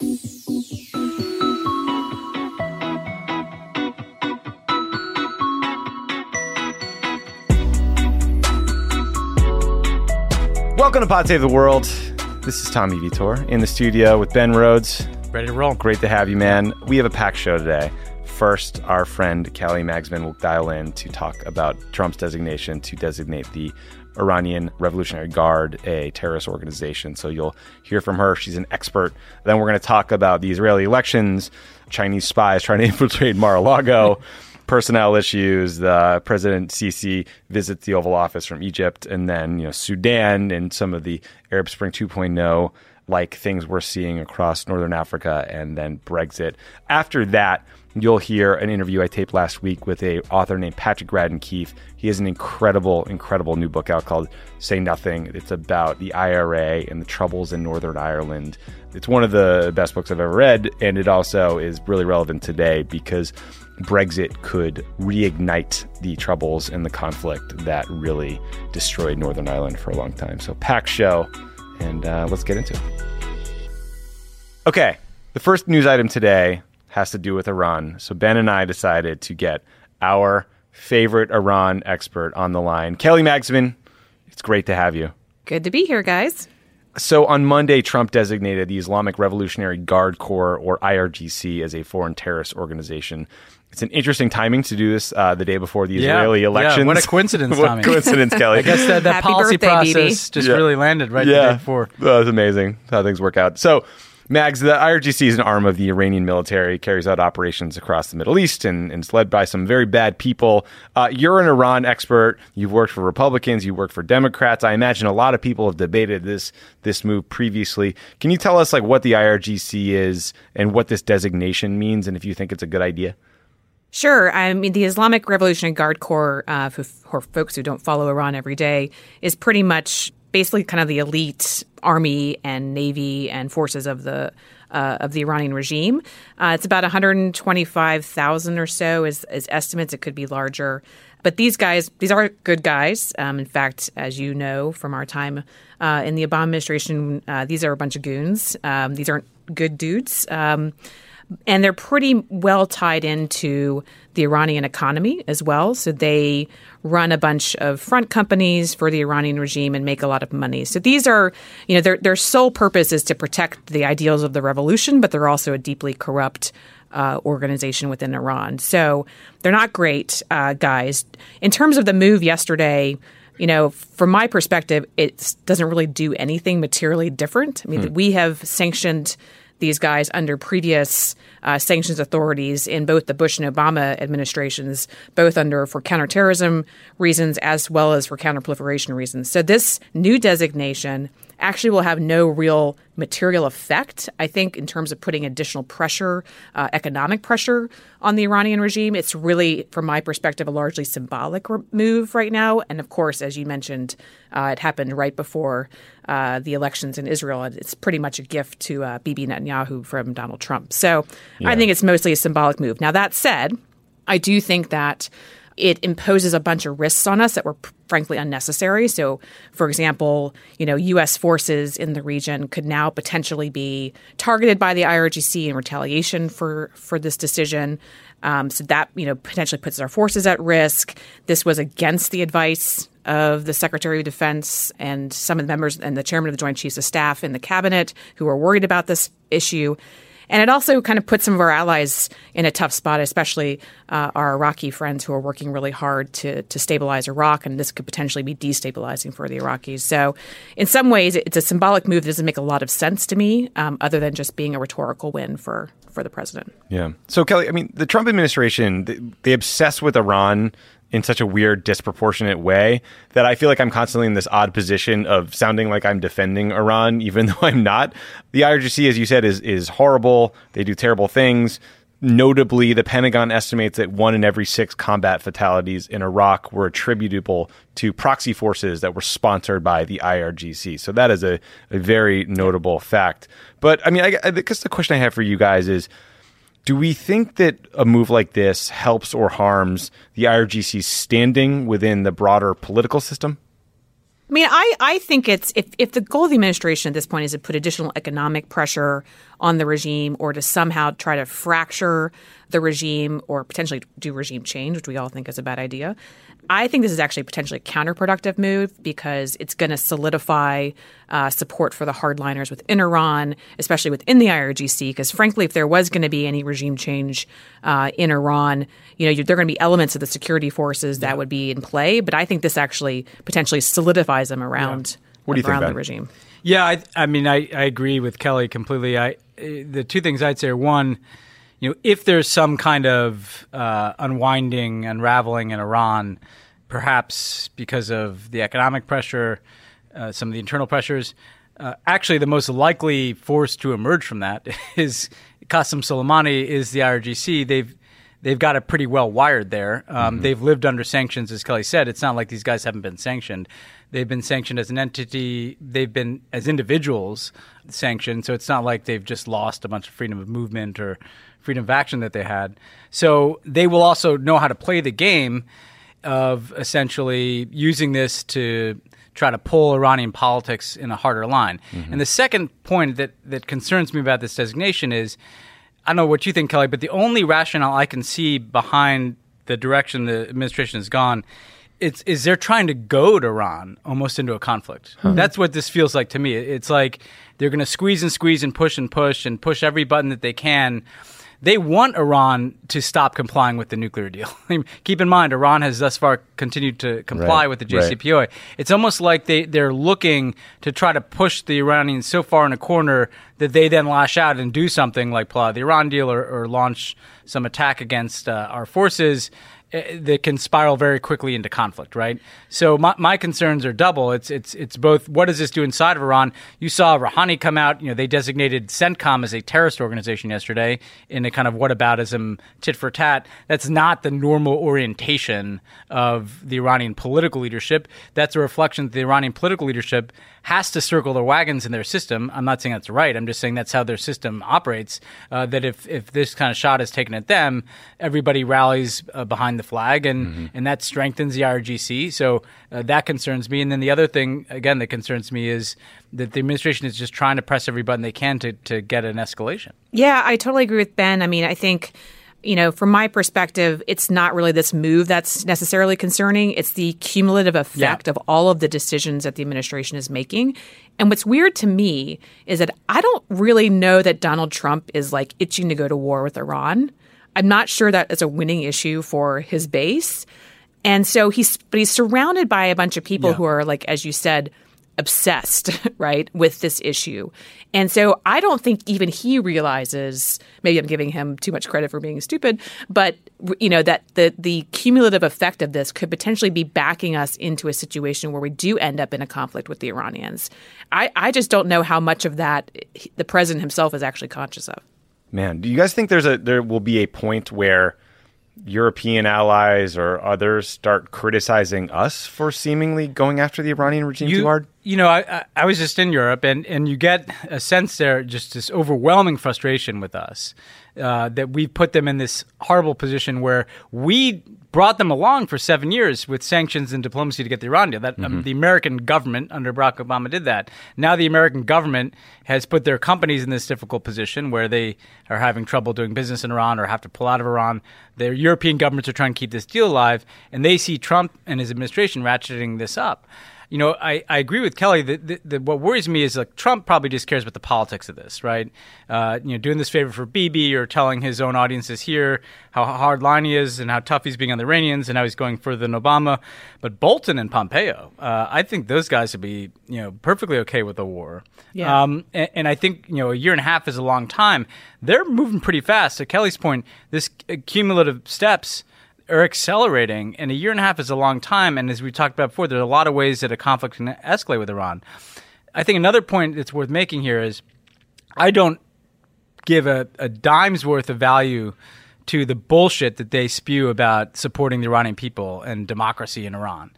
Welcome to Pod Save the World. This is Tommy Vietor in the studio with Ben Rhodes. Ready to roll. Great to have you, man. We have a packed show today. First, our friend Kelly Magsamen will dial in to talk about Trump's designation to designate the Iranian Revolutionary Guard a terrorist organization. So you'll hear from her. She's an expert. Then we're going to talk about the Israeli elections, Chinese spies trying to infiltrate Mar-a-Lago. personnel issues. The President Sisi visits the Oval Office from Egypt, and then you know Sudan and some of the Arab Spring 2.0 like things we're seeing across Northern Africa, and then Brexit. After that, you'll hear an interview I taped last week with a author named Patrick Radden Keefe. He has an incredible, incredible new book out called Say Nothing. It's about the IRA and the troubles in Northern Ireland. It's one of the best books I've ever read, and it also is really relevant today because Brexit could reignite the troubles and the conflict that really destroyed Northern Ireland for a long time. So, pack show, and uh, let's get into it. Okay, the first news item today has to do with Iran. So, Ben and I decided to get our favorite Iran expert on the line, Kelly Magsamen. It's great to have you. Good to be here, guys. So on Monday, Trump designated the Islamic Revolutionary Guard Corps, or IRGC, as a foreign terrorist organization. It's an interesting timing to do this uh, the day before the Yeah, Israeli yeah, elections. what a coincidence, what Tommy. coincidence, Kelly. I guess that, that Happy policy birthday, process Bibi. just Yeah. really landed right the day before. That was amazing how things work out. So, Mags, the IRGC is an arm of the Iranian military, carries out operations across the Middle East, and, and it's led by some very bad people. Uh, you're an Iran expert. You've worked for Republicans. You've worked for Democrats. I imagine a lot of people have debated this this move previously. Can you tell us like what the IRGC is and what this designation means, and if you think it's a good idea? Sure. I mean, the Islamic Revolutionary Guard Corps, uh, for, for folks who don't follow Iran every day, is pretty much basically kind of the elite army and navy and forces of the uh, of the Iranian regime. Uh, it's about 125,000 or so is, is estimates. It could be larger. But these guys, these are good guys. Um, in fact, as you know from our time uh, in the Obama administration, uh, these are a bunch of goons. Um, these aren't good dudes. Um, and they're pretty well tied into the Iranian economy as well. So they run a bunch of front companies for the Iranian regime and make a lot of money. So these are, you know, their their sole purpose is to protect the ideals of the revolution, but they're also a deeply corrupt uh, organization within Iran. So they're not great uh, guys. In terms of the move yesterday, you know, from my perspective, it doesn't really do anything materially different. I mean, we have sanctioned these guys under previous uh, sanctions authorities in both the Bush and Obama administrations, both under for counterterrorism reasons as well as for counterproliferation reasons. So this new designation actually will have no real material effect. I think in terms of putting additional pressure, uh, economic pressure on the Iranian regime, it's really, from my perspective, a largely symbolic move right now. And of course, as you mentioned, uh, it happened right before uh, the elections in Israel, and it's pretty much a gift to uh, Bibi Netanyahu from Donald Trump. So I think it's mostly a symbolic move. Now that said, I do think that it imposes a bunch of risks on us that were frankly unnecessary. So, for example, you know, U.S. forces in the region could now potentially be targeted by the IRGC in retaliation for for this decision. Um, so that you know potentially puts our forces at risk. This was against the advice of the Secretary of Defense and some of the members and the chairman of the Joint Chiefs of Staff in the cabinet who are worried about this issue. And it also kind of puts some of our allies in a tough spot, especially uh, our Iraqi friends who are working really hard to, to stabilize Iraq. And this could potentially be destabilizing for the Iraqis. So, in some ways, it's a symbolic move that doesn't make a lot of sense to me, um, other than just being a rhetorical win for, for the president. Yeah. So Kelly, I mean, the Trump administration they, they obsess with Iran. In such a weird, disproportionate way that I feel like I'm constantly in this odd position of sounding like I'm defending Iran, even though I'm not. The IRGC, as you said, is is horrible. They do terrible things. Notably, the Pentagon estimates that one in every six combat fatalities in Iraq were attributable to proxy forces that were sponsored by the IRGC. So that is a, a very notable fact. But I mean, I, I guess the question I have for you guys is do we think that a move like this helps or harms the IRGC's standing within the broader political system? I mean, I, I think it's if, if the goal of the administration at this point is to put additional economic pressure on the regime or to somehow try to fracture the regime or potentially do regime change, which we all think is a bad idea, I think this is actually potentially a counterproductive move because it's going to solidify uh, support for the hardliners within Iran, especially within the IRGC. Because frankly, if there was going to be any regime change uh, in Iran, you know, there are going to be elements of the security forces that yeah. would be in play. But I think this actually potentially solidifies them around. Yeah. What do you around think, the regime? Yeah, I, I mean, I, I agree with Kelly completely. I the two things I'd say are one you know, if there's some kind of uh, unwinding, unraveling in Iran, perhaps because of the economic pressure, uh, some of the internal pressures, uh, actually the most likely force to emerge from that is Qasem Soleimani is the IRGC. They've they've got it pretty well wired there. Um, mm-hmm. They've lived under sanctions, as Kelly said. It's not like these guys haven't been sanctioned. They've been sanctioned as an entity. They've been as individuals sanctioned. So it's not like they've just lost a bunch of freedom of movement or freedom of action that they had. So they will also know how to play the game of essentially using this to try to pull Iranian politics in a harder line. Mm-hmm. And the second point that, that concerns me about this designation is I don't know what you think, Kelly, but the only rationale I can see behind the direction the administration has gone it's is they're trying to goad Iran almost into a conflict. Huh. That's what this feels like to me. It's like they're going to squeeze and squeeze and push and push and push every button that they can they want Iran to stop complying with the nuclear deal. Keep in mind, Iran has thus far continued to comply right, with the JCPOA. Right. It's almost like they, they're looking to try to push the Iranians so far in a corner that they then lash out and do something like pull out the Iran deal or, or launch some attack against uh, our forces. Uh, that can spiral very quickly into conflict, right? So my, my concerns are double. It's it's it's both what does this do inside of Iran? You saw Rouhani come out, you know, they designated CENTCOM as a terrorist organization yesterday in a kind of whataboutism tit for tat. That's not the normal orientation of the Iranian political leadership. That's a reflection that the Iranian political leadership has to circle their wagons in their system. I'm not saying that's right. I'm just saying that's how their system operates. Uh, that if, if this kind of shot is taken at them, everybody rallies uh, behind the flag, and, mm-hmm. and that strengthens the IRGC. So uh, that concerns me. And then the other thing, again, that concerns me is that the administration is just trying to press every button they can to, to get an escalation. Yeah, I totally agree with Ben. I mean, I think you know, from my perspective, it's not really this move that's necessarily concerning. It's the cumulative effect yeah. of all of the decisions that the administration is making. And what's weird to me is that I don't really know that Donald Trump is like itching to go to war with Iran. I'm not sure that is a winning issue for his base. And so he's, but he's surrounded by a bunch of people yeah. who are like, as you said, obsessed, right, with this issue. And so I don't think even he realizes, maybe I'm giving him too much credit for being stupid, but you know that the the cumulative effect of this could potentially be backing us into a situation where we do end up in a conflict with the Iranians. I, I just don't know how much of that the president himself is actually conscious of. Man, do you guys think there's a there will be a point where European allies or others start criticizing us for seemingly going after the Iranian regime you, too hard? You know, I, I was just in Europe, and, and you get a sense there, just this overwhelming frustration with us uh, that we put them in this horrible position where we brought them along for seven years with sanctions and diplomacy to get the Iran deal. That um, mm-hmm. um, the American government under Barack Obama did that. Now the American government has put their companies in this difficult position where they are having trouble doing business in Iran or have to pull out of Iran. Their European governments are trying to keep this deal alive, and they see Trump and his administration ratcheting this up you know, I, I agree with Kelly that, that, that, what worries me is like Trump probably just cares about the politics of this, right? Uh, you know, doing this favor for Bibi or telling his own audiences here how hard line he is and how tough he's being on the Iranians and how he's going further than Obama. But Bolton and Pompeo, uh, I think those guys would be, you know, perfectly okay with the war. Yeah. Um, and, and, I think, you know, a year and a half is a long time. They're moving pretty fast. To Kelly's point, this cumulative steps – are accelerating, and a year and a half is a long time. And as we talked about before, there are a lot of ways that a conflict can escalate with Iran. I think another point that's worth making here is I don't give a, a dime's worth of value to the bullshit that they spew about supporting the Iranian people and democracy in Iran.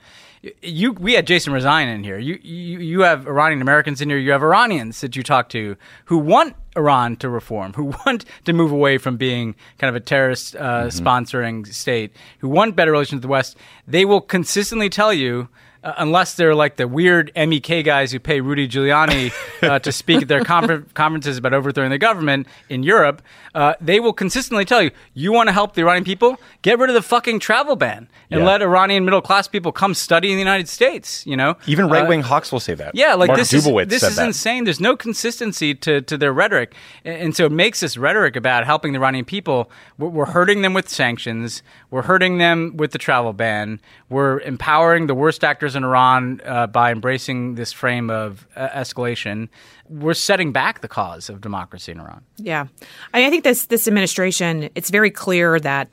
You, we had Jason Rezaian in here. You, you, you have Iranian Americans in here. You have Iranians that you talk to who want Iran to reform, who want to move away from being kind of a terrorist uh, mm-hmm. sponsoring state, who want better relations with the West. They will consistently tell you uh, unless they're like the weird MEK guys who pay Rudy Giuliani uh, to speak at their confer- conferences about overthrowing the government in Europe, uh, they will consistently tell you, you want to help the Iranian people? Get rid of the fucking travel ban and yeah. let Iranian middle class people come study in the United States. You know, even right wing uh, hawks will say that. Yeah, like Mark this Dubowitz is this is that. insane. There's no consistency to, to their rhetoric, and, and, so it makes this rhetoric about helping the Iranian people. We're, we're hurting them with sanctions. We're hurting them with the travel ban. We're empowering the worst actors in Iran uh, by embracing this frame of uh, escalation. We're setting back the cause of democracy in Iran. Yeah, I, mean, I think this this administration. It's very clear that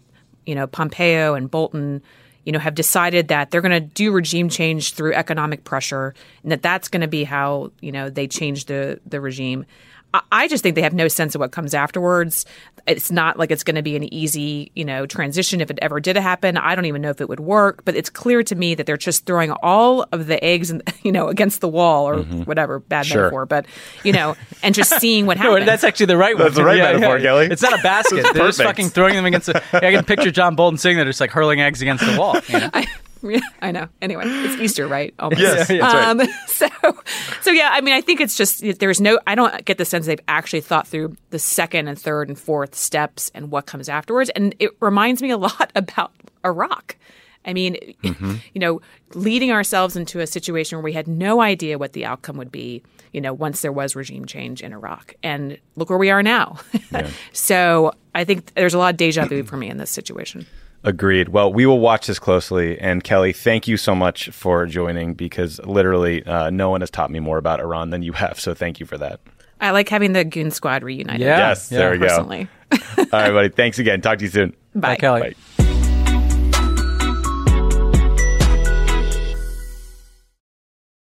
you know Pompeo and Bolton you know, have decided that they're going to do regime change through economic pressure, and that that's going to be how you know they change the the regime. I just think they have no sense of what comes afterwards. It's not like it's going to be an easy, you know, transition if it ever did happen. I don't even know if it would work, but it's clear to me that they're just throwing all of the eggs, and you know, against the wall or mm-hmm. whatever bad sure. metaphor, but you know, and just seeing what happens. no, that's actually the right one. That's the right yeah, metaphor, yeah. Kelly. It's not a basket. they're just fucking throwing them against. The, I can picture John Bolton sitting there, just like hurling eggs against the wall. You know? I, I know. Anyway, it's Easter, right? Almost. Yes, um, right. So, so yeah. I mean, I think it's just there's no. I don't get the sense they've actually thought through the second and third and fourth steps and what comes afterwards. And it reminds me a lot about Iraq. I mean, mm-hmm. you know, leading ourselves into a situation where we had no idea what the outcome would be, you know, once there was regime change in Iraq. And look where we are now. Yeah. so I think there's a lot of deja vu for me in this situation. Agreed. Well, we will watch this closely. And Kelly, thank you so much for joining because literally uh, no one has taught me more about Iran than you have. So thank you for that. I like having the Goon Squad reunited. Yeah. Yes, yeah, there we personally. go. All right, buddy. Thanks again. Talk to you soon. Bye, Bye Kelly. Bye.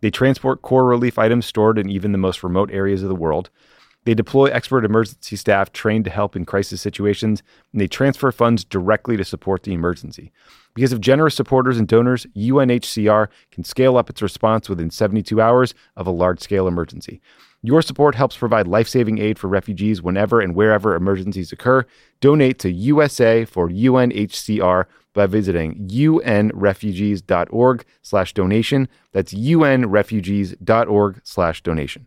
They transport core relief items stored in even the most remote areas of the world. They deploy expert emergency staff trained to help in crisis situations, and they transfer funds directly to support the emergency. Because of generous supporters and donors, UNHCR can scale up its response within 72 hours of a large scale emergency. Your support helps provide life saving aid for refugees whenever and wherever emergencies occur. Donate to USA for UNHCR by visiting unrefugees.org slash donation. That's unrefugees.org slash donation.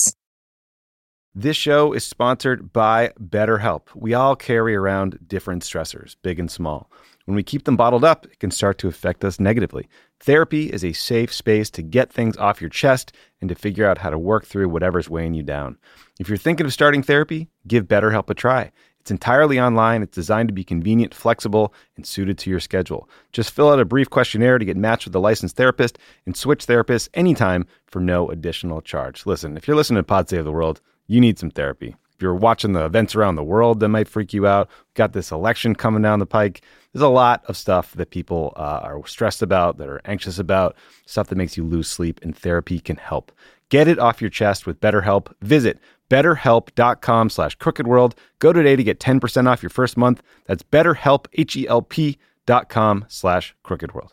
This show is sponsored by BetterHelp. We all carry around different stressors, big and small. When we keep them bottled up, it can start to affect us negatively. Therapy is a safe space to get things off your chest and to figure out how to work through whatever's weighing you down. If you're thinking of starting therapy, give BetterHelp a try. It's entirely online, it's designed to be convenient, flexible, and suited to your schedule. Just fill out a brief questionnaire to get matched with a licensed therapist and switch therapists anytime for no additional charge. Listen, if you're listening to Pod Save the World, you need some therapy. If you're watching the events around the world that might freak you out, got this election coming down the pike. There's a lot of stuff that people uh, are stressed about, that are anxious about, stuff that makes you lose sleep, and therapy can help. Get it off your chest with BetterHelp. Visit betterhelp.com slash crookedworld. Go today to get 10% off your first month. That's betterhelp, H-E-L-P dot com slash crookedworld.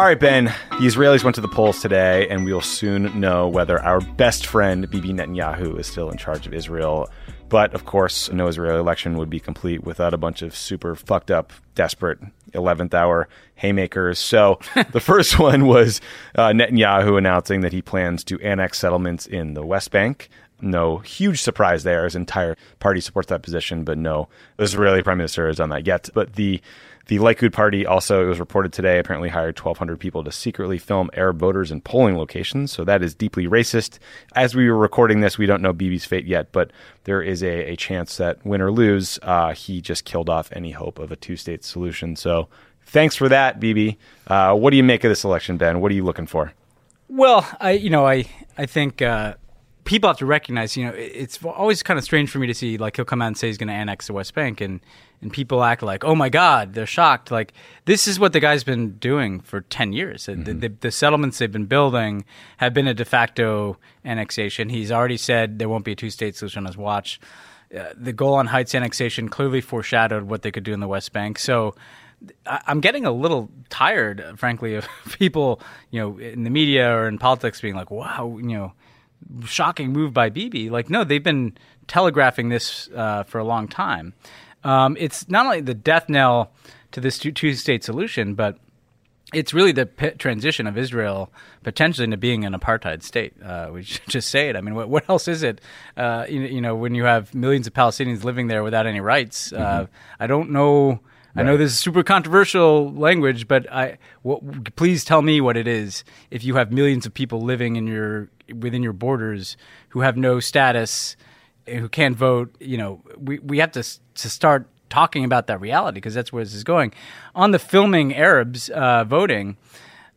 All right, Ben. The Israelis went to the polls today, and we'll soon know whether our best friend Bibi Netanyahu is still in charge of Israel. But of course, no Israeli election would be complete without a bunch of super fucked up, desperate 11th hour haymakers. So the first one was uh, Netanyahu announcing that he plans to annex settlements in the West Bank. No huge surprise there. His entire party supports that position, but no Israeli prime minister has done that yet. But the the Likud party also, it was reported today, apparently hired 1,200 people to secretly film Arab voters in polling locations. So that is deeply racist. As we were recording this, we don't know Bibi's fate yet, but there is a, a chance that win or lose, uh, he just killed off any hope of a two state solution. So thanks for that, Bibi. Uh, what do you make of this election, Ben? What are you looking for? Well, I you know I I think uh, people have to recognize you know it's always kind of strange for me to see like he'll come out and say he's going to annex the West Bank and and people act like oh my god they're shocked. Like this is what the guy's been doing for 10 years. Mm-hmm. the, the, the, settlements they've been building have been a de facto annexation. He's already said there won't be a two-state solution on his watch. Uh, the Golan Heights annexation clearly foreshadowed what they could do in the West Bank. So I'm getting a little tired, frankly, of people, you know, in the media or in politics being like, "Wow, you know, shocking move by Bibi." Like, no, they've been telegraphing this uh, for a long time. Um, it's not only the death knell to this two state solution, but it's really the p- transition of Israel potentially into being an apartheid state. Uh, we should just say it. I mean, what, what else is it? Uh, you, you, know, when you have millions of Palestinians living there without any rights, uh, mm-hmm. I don't know. Right. I know this is super controversial language, but I what, please tell me what it is. If you have millions of people living in your within your borders who have no status, who can't vote, you know, we, we have to to start talking about that reality because that's where this is going. On the filming Arabs uh, voting,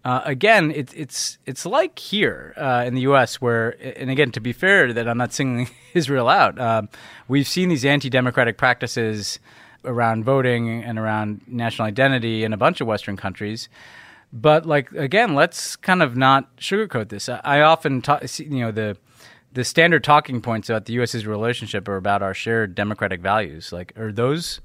uh, again, it, it's it's like here uh, in the U.S. where, and again, to be fair, that I'm not singling Israel out. Uh, we've seen these anti-democratic practices around voting and around national identity in a bunch of Western countries. But like again, let's kind of not sugarcoat this. I, I often talk, you know, the the standard talking points about the U.S.'s relationship are about our shared democratic values. Like, are those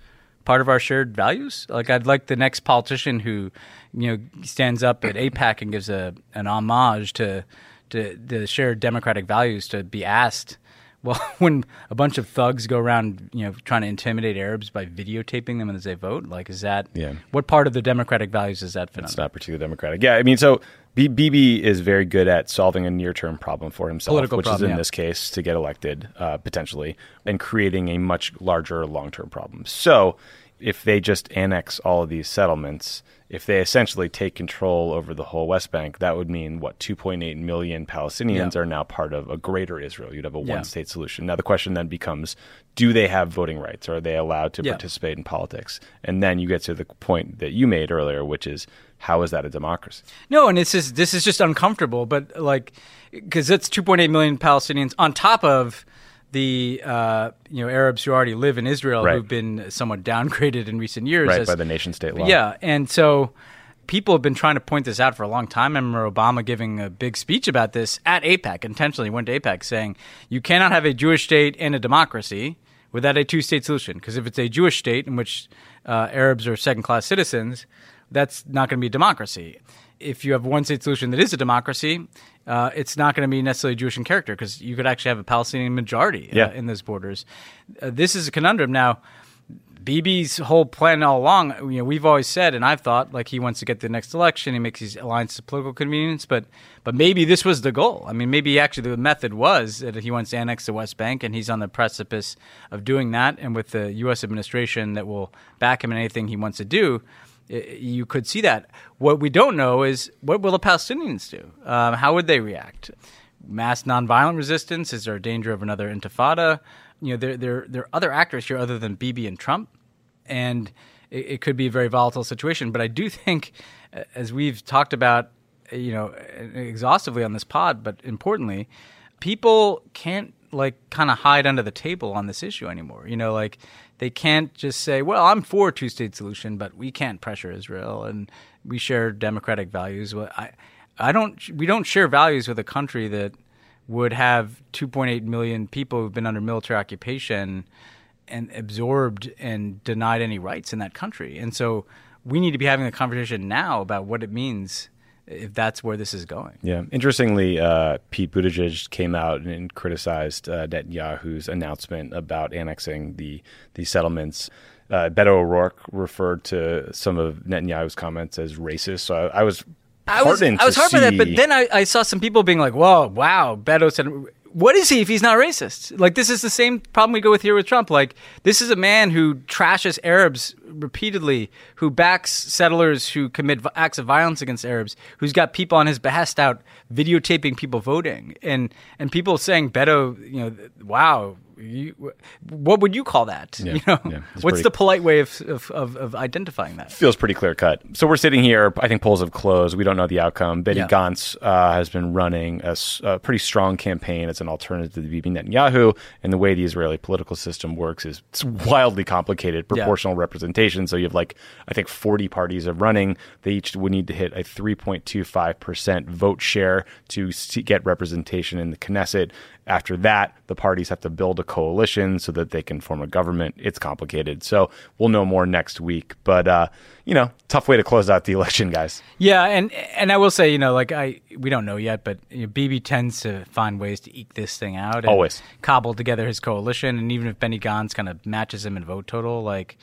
part of our shared values? Like, I'd like the next politician who, you know, stands up at AIPAC and gives a an homage to to the shared democratic values to be asked well, when a bunch of thugs go around, you know, trying to intimidate Arabs by videotaping them as they vote, like, is that yeah. what part of the democratic values is that fit It's not particularly democratic. Yeah, I mean, so B- Bibi is very good at solving a near-term problem for himself, Political which problem, is in yeah. this case to get elected uh, potentially, and creating a much larger long-term problem. So, if they just annex all of these settlements if they essentially take control over the whole West Bank, that would mean what 2.8 million Palestinians yeah. are now part of a greater Israel. You'd have a one state solution. Now the question then becomes do they have voting rights? Are they allowed to yeah. participate in politics? And then you get to the point that you made earlier, which is how is that a democracy? No, and it's just this is just uncomfortable, but like because it's 2.8 million Palestinians on top of the uh, you know Arabs who already live in Israel right. who've been somewhat downgraded in recent years, right, as, by the nation state law. Yeah, and so people have been trying to point this out for a long time. I remember Obama giving a big speech about this at AIPAC, Intentionally went to AIPAC, saying you cannot have a Jewish state and a democracy without a two-state solution. Because if it's a Jewish state in which uh, Arabs are second-class citizens, that's not going to be a democracy if you have one state solution that is a democracy, uh, it's not going to be necessarily Jewish in character because you could actually have a Palestinian majority uh, yeah. in those borders. Uh, this is a conundrum. Now, Bibi's whole plan all along, you know, we've always said, and I've thought, like he wants to get the next election. He makes these alliances of political convenience, but but maybe this was the goal. I mean, maybe actually the method was that he wants to annex the West Bank, and he's on the precipice of doing that. And with the U.S. administration that will back him in anything he wants to do, you could see that. What we don't know is what will the Palestinians do? Um, how would they react? Mass nonviolent resistance? Is there a danger of another intifada? You know, there there there are other actors here other than Bibi and Trump, and it, it could be a very volatile situation. But I do think, as we've talked about, you know, exhaustively on this pod, but importantly, people can't like kind of hide under the table on this issue anymore. You know, like they can't just say, "Well, I'm for a two-state solution, but we can't pressure Israel and we share democratic values." Well, I I don't we don't share values with a country that would have 2.8 million people who've been under military occupation and absorbed and denied any rights in that country. And so we need to be having a conversation now about what it means if that's where this is going. Yeah. Interestingly, uh, Pete Buttigieg came out and criticized uh, Netanyahu's announcement about annexing the the settlements. Uh, Beto O'Rourke referred to some of Netanyahu's comments as racist. So I, I was I was, I was hard for that, but then I, I saw some people being like, "Whoa, wow, Beto said." What is he if he's not racist? Like this is the same problem we go with here with Trump. Like this is a man who trashes Arabs repeatedly, who backs settlers who commit acts of violence against Arabs, who's got people on his behest out videotaping people voting, and and people saying Beto, you know, wow, you, what would you call that? Yeah, you know, yeah, what's pretty- the polite way of, of, of, of identifying that? feels pretty clear cut. So we're sitting here. I think polls have closed. We don't know the outcome. Benny Yeah. Gantz uh, has been running a pretty strong campaign as an alternative to Bibi Netanyahu. And the way the Israeli political system works is it's wildly complicated, Yeah. proportional representation. So you have like I think 40 parties are running. They each would need to hit a 3.25 percent vote share to see, get representation in the Knesset. After that, the parties have to build a coalition so that they can form a government. It's complicated. So we'll know more next week. But uh, you know, tough way to close out the election, guys. Yeah, and and I will say, you know, like I we don't know yet, but you know, Bibi tends to find ways to eke this thing out. And Always. cobble together his coalition, and even if Benny Gantz kind of matches him in vote total, like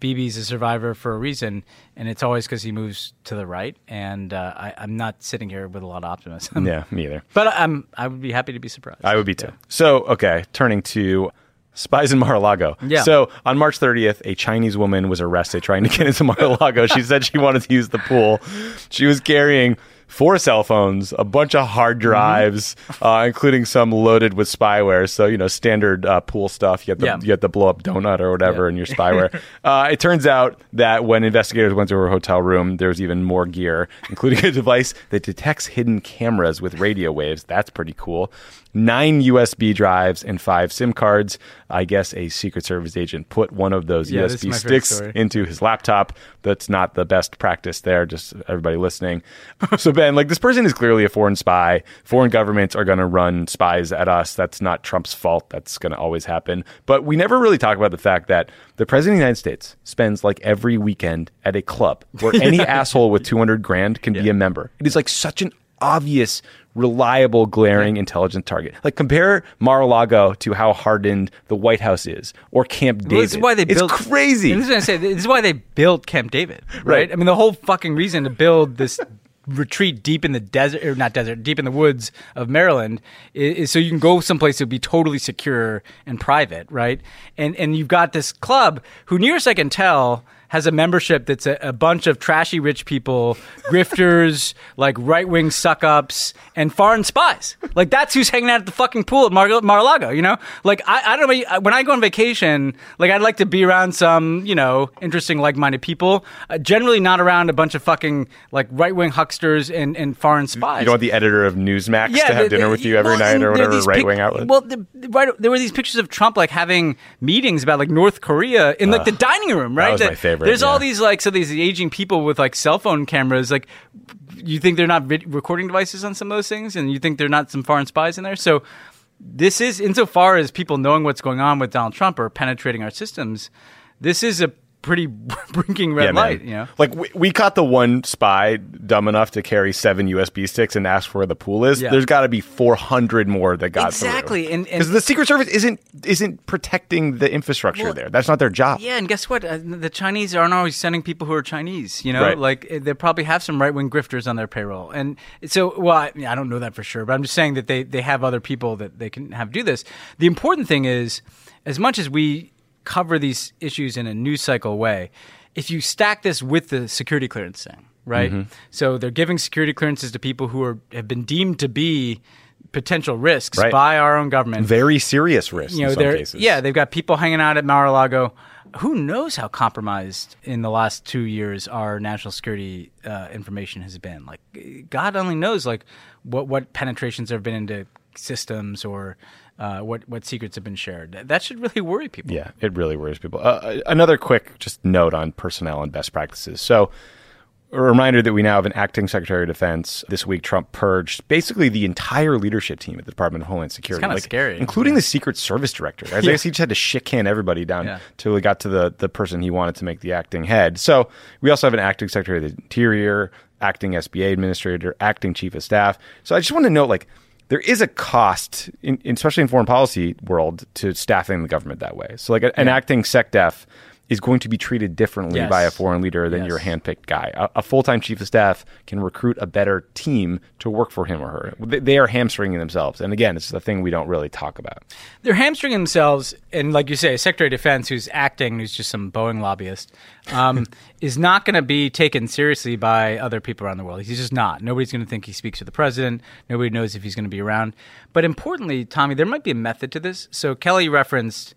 Bibi's a survivor for a reason, and it's always because he moves to the right. And uh, I, I'm not sitting here with a lot of optimism. Yeah, me either. but I'm I would be happy to be surprised. I would be too. So, okay, turning to spies in Mar-a-Lago. Yeah. So on March 30th, a Chinese woman was arrested trying to get into Mar-a-Lago. she said she wanted to use the pool. She was carrying four cell phones, a bunch of hard drives, uh, including some loaded with spyware. So you know, standard uh, pool stuff. You have the Yeah. you have blow up donut or whatever Yeah. in your spyware. uh, it turns out that when investigators went to her hotel room, there was even more gear, including a device that detects hidden cameras with radio waves. That's pretty cool. Nine USB drives and five SIM cards. I guess a Secret Service agent put one of those Yeah, USB sticks into his laptop. That's not the best practice there, just everybody listening. so, Ben, like this person is clearly a foreign spy. Foreign governments are going to run spies at us. That's not Trump's fault. That's going to always happen. But we never really talk about the fact that the president of the United States spends like every weekend at a club where any asshole with 200 grand can be a member. It is like such an obvious, reliable, glaring, intelligent target. Like compare Mar-a-Lago to how hardened the White House is, or Camp David. Well, this is why they it's built crazy. This is say. This is why they built Camp David, right? Right. I mean, the whole fucking reason to build this retreat deep in the desert, or not desert, deep in the woods of Maryland, is, is so you can go someplace that would be totally secure and private, right? And and you've got this club who, nearest I can tell. Has a membership that's a, a bunch of trashy rich people, grifters, like right wing suck ups, and foreign spies. Like that's who's hanging out at the fucking pool at Mar- Mar-a-Lago. You know, like I, I don't know. When I go on vacation, like I'd like to be around some, you know, interesting, like-minded people. Uh, generally, not around a bunch of fucking like right-wing hucksters and, and foreign spies. You don't want the editor of Newsmax to have the- dinner the- with you every well, night or whatever right pic- wing outlet. Well, the, right, there were these pictures of Trump like having meetings about like North Korea in like the dining room, right? That was my favorite, There's all these like so these aging people with like cell phone cameras. Like, you think they're not recording devices on some of those things, and you think they're not some foreign spies in there. So this is insofar as people knowing what's going on with Donald Trump or penetrating our systems. This is a pretty blinking red yeah, man. light. You know. Like we, we caught the one spy dumb enough to carry seven USB sticks and ask where the pool is. Yeah. There's got to be 400 more that got Exactly, and- and- because the Secret Service isn't isn't protecting the infrastructure Well, there. That's not their job. Yeah, and guess what? Uh, the Chinese aren't always sending people who are Chinese. You know, Right. like they probably have some right wing grifters on their payroll, and so well, I, I don't know that for sure, but I'm just saying that they they have other people that they can have do this. The important thing is, as much as we cover these issues in a news cycle way, if you stack this with the security clearance thing, right? Mm-hmm. So they're giving security clearances to people who are have been deemed to be potential risks Right. by our own government Very serious risks you know, in some cases. yeah, they've got people hanging out at Mar-a-Lago. Who knows how compromised in the last two years our national security uh, information has been? Like, God only knows, like what what penetrations there have been into systems or uh, what what secrets have been shared. That should really worry people. Yeah, it really worries people. Uh, another quick just note on personnel and best practices. So, a reminder that we now have an acting Secretary of Defense. This week, Trump purged basically the entire leadership team at the Department of Homeland Security, kinda scary. including the Secret Service director. I guess he just had to shit can everybody down Yeah. till he got to the the person he wanted to make the acting head. So, we also have an acting Secretary of the Interior. acting SBA administrator, acting chief of staff. So I just want to note, like, there is a cost, in, especially in foreign policy world, to staffing the government that way. So, like, an Yeah. acting SecDef is going to be treated differently Yes. by a foreign leader than Yes. your handpicked guy. A, a full-time chief of staff can recruit a better team to work for him or her. They, they are hamstringing themselves, and again, it's the thing we don't really talk about. they're hamstringing themselves, and like you say, a Secretary of Defense, who's acting, who's just some Boeing lobbyist, um, is not going to be taken seriously by other people around the world. He's just not. Nobody's going to think he speaks for the president. Nobody knows if he's going to be around. But importantly, Tommy, there might be a method to this. So Kelly referenced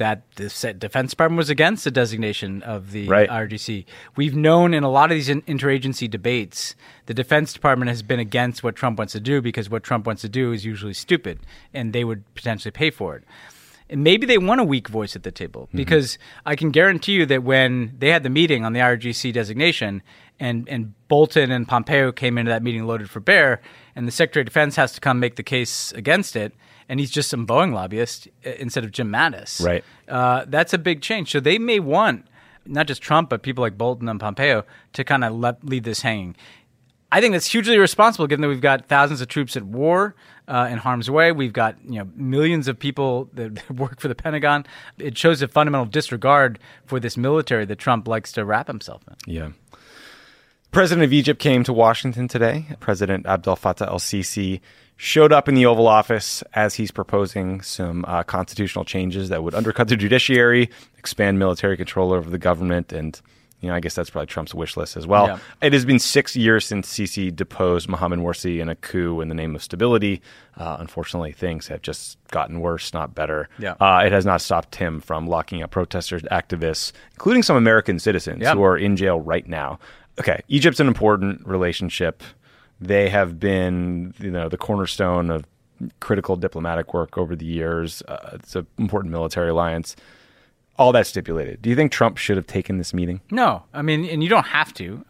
that the Defense Department was against the designation of the Right. IRGC. We've known in a lot of these interagency debates, the Defense Department has been against what Trump wants to do because what Trump wants to do is usually stupid, and they would potentially pay for it. And maybe they want a weak voice at the table mm-hmm. because I can guarantee you that when they had the meeting on the IRGC designation and, and Bolton and Pompeo came into that meeting loaded for bear, and the Secretary of Defense has to come make the case against it, and he's just some Boeing lobbyist uh, instead of Jim Mattis. Right. Uh, that's a big change. So they may want not just Trump, but people like Bolton and Pompeo to kind of let leave this hanging. I think that's hugely responsible, given that we've got thousands of troops at war uh, in harm's way. We've got you know millions of people that work for the Pentagon. It shows a fundamental disregard for this military that Trump likes to wrap himself in. Yeah. President of Egypt came to Washington today. President Abdel Fattah el Sisi showed up in the Oval Office as he's proposing some uh, constitutional changes that would undercut the judiciary, expand military control over the government, and you know, I guess that's probably Trump's wish list as well. Yeah. It has been six years since Sisi deposed Mohamed Morsi in a coup in the name of stability. Uh, unfortunately, things have just gotten worse, not better. Yeah. Uh, it has not stopped him from locking up protesters, activists, including some American citizens Yeah. who are in jail right now. Okay, Egypt's an important relationship. They have been, you know, the cornerstone of critical diplomatic work over the years. Uh, it's an important military alliance. All that stipulated. Do you think Trump should have taken this meeting? No, I mean, and you don't have to.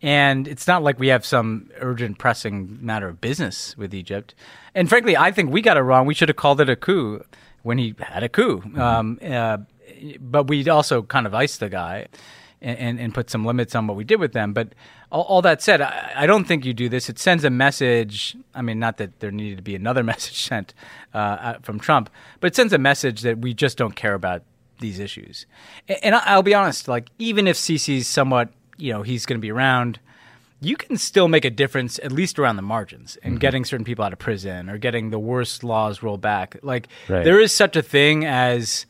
And it's not like we have some urgent, pressing matter of business with Egypt. And frankly, I think we got it wrong. We should have called it a coup when he had a coup. Um, uh, but we also kind of iced the guy and, and, and put some limits on what we did with them. But all, all that said, I, I don't think you do this. It sends a message. I mean, not that there needed to be another message sent uh, uh, from Trump, but it sends a message that we just don't care about these issues. And I- I'll be honest, like even if Sisi's somewhat, you know, he's going to be around, you can still make a difference at least around the margins and getting certain people out of prison or getting the worst laws rolled back. Like Right. there is such a thing as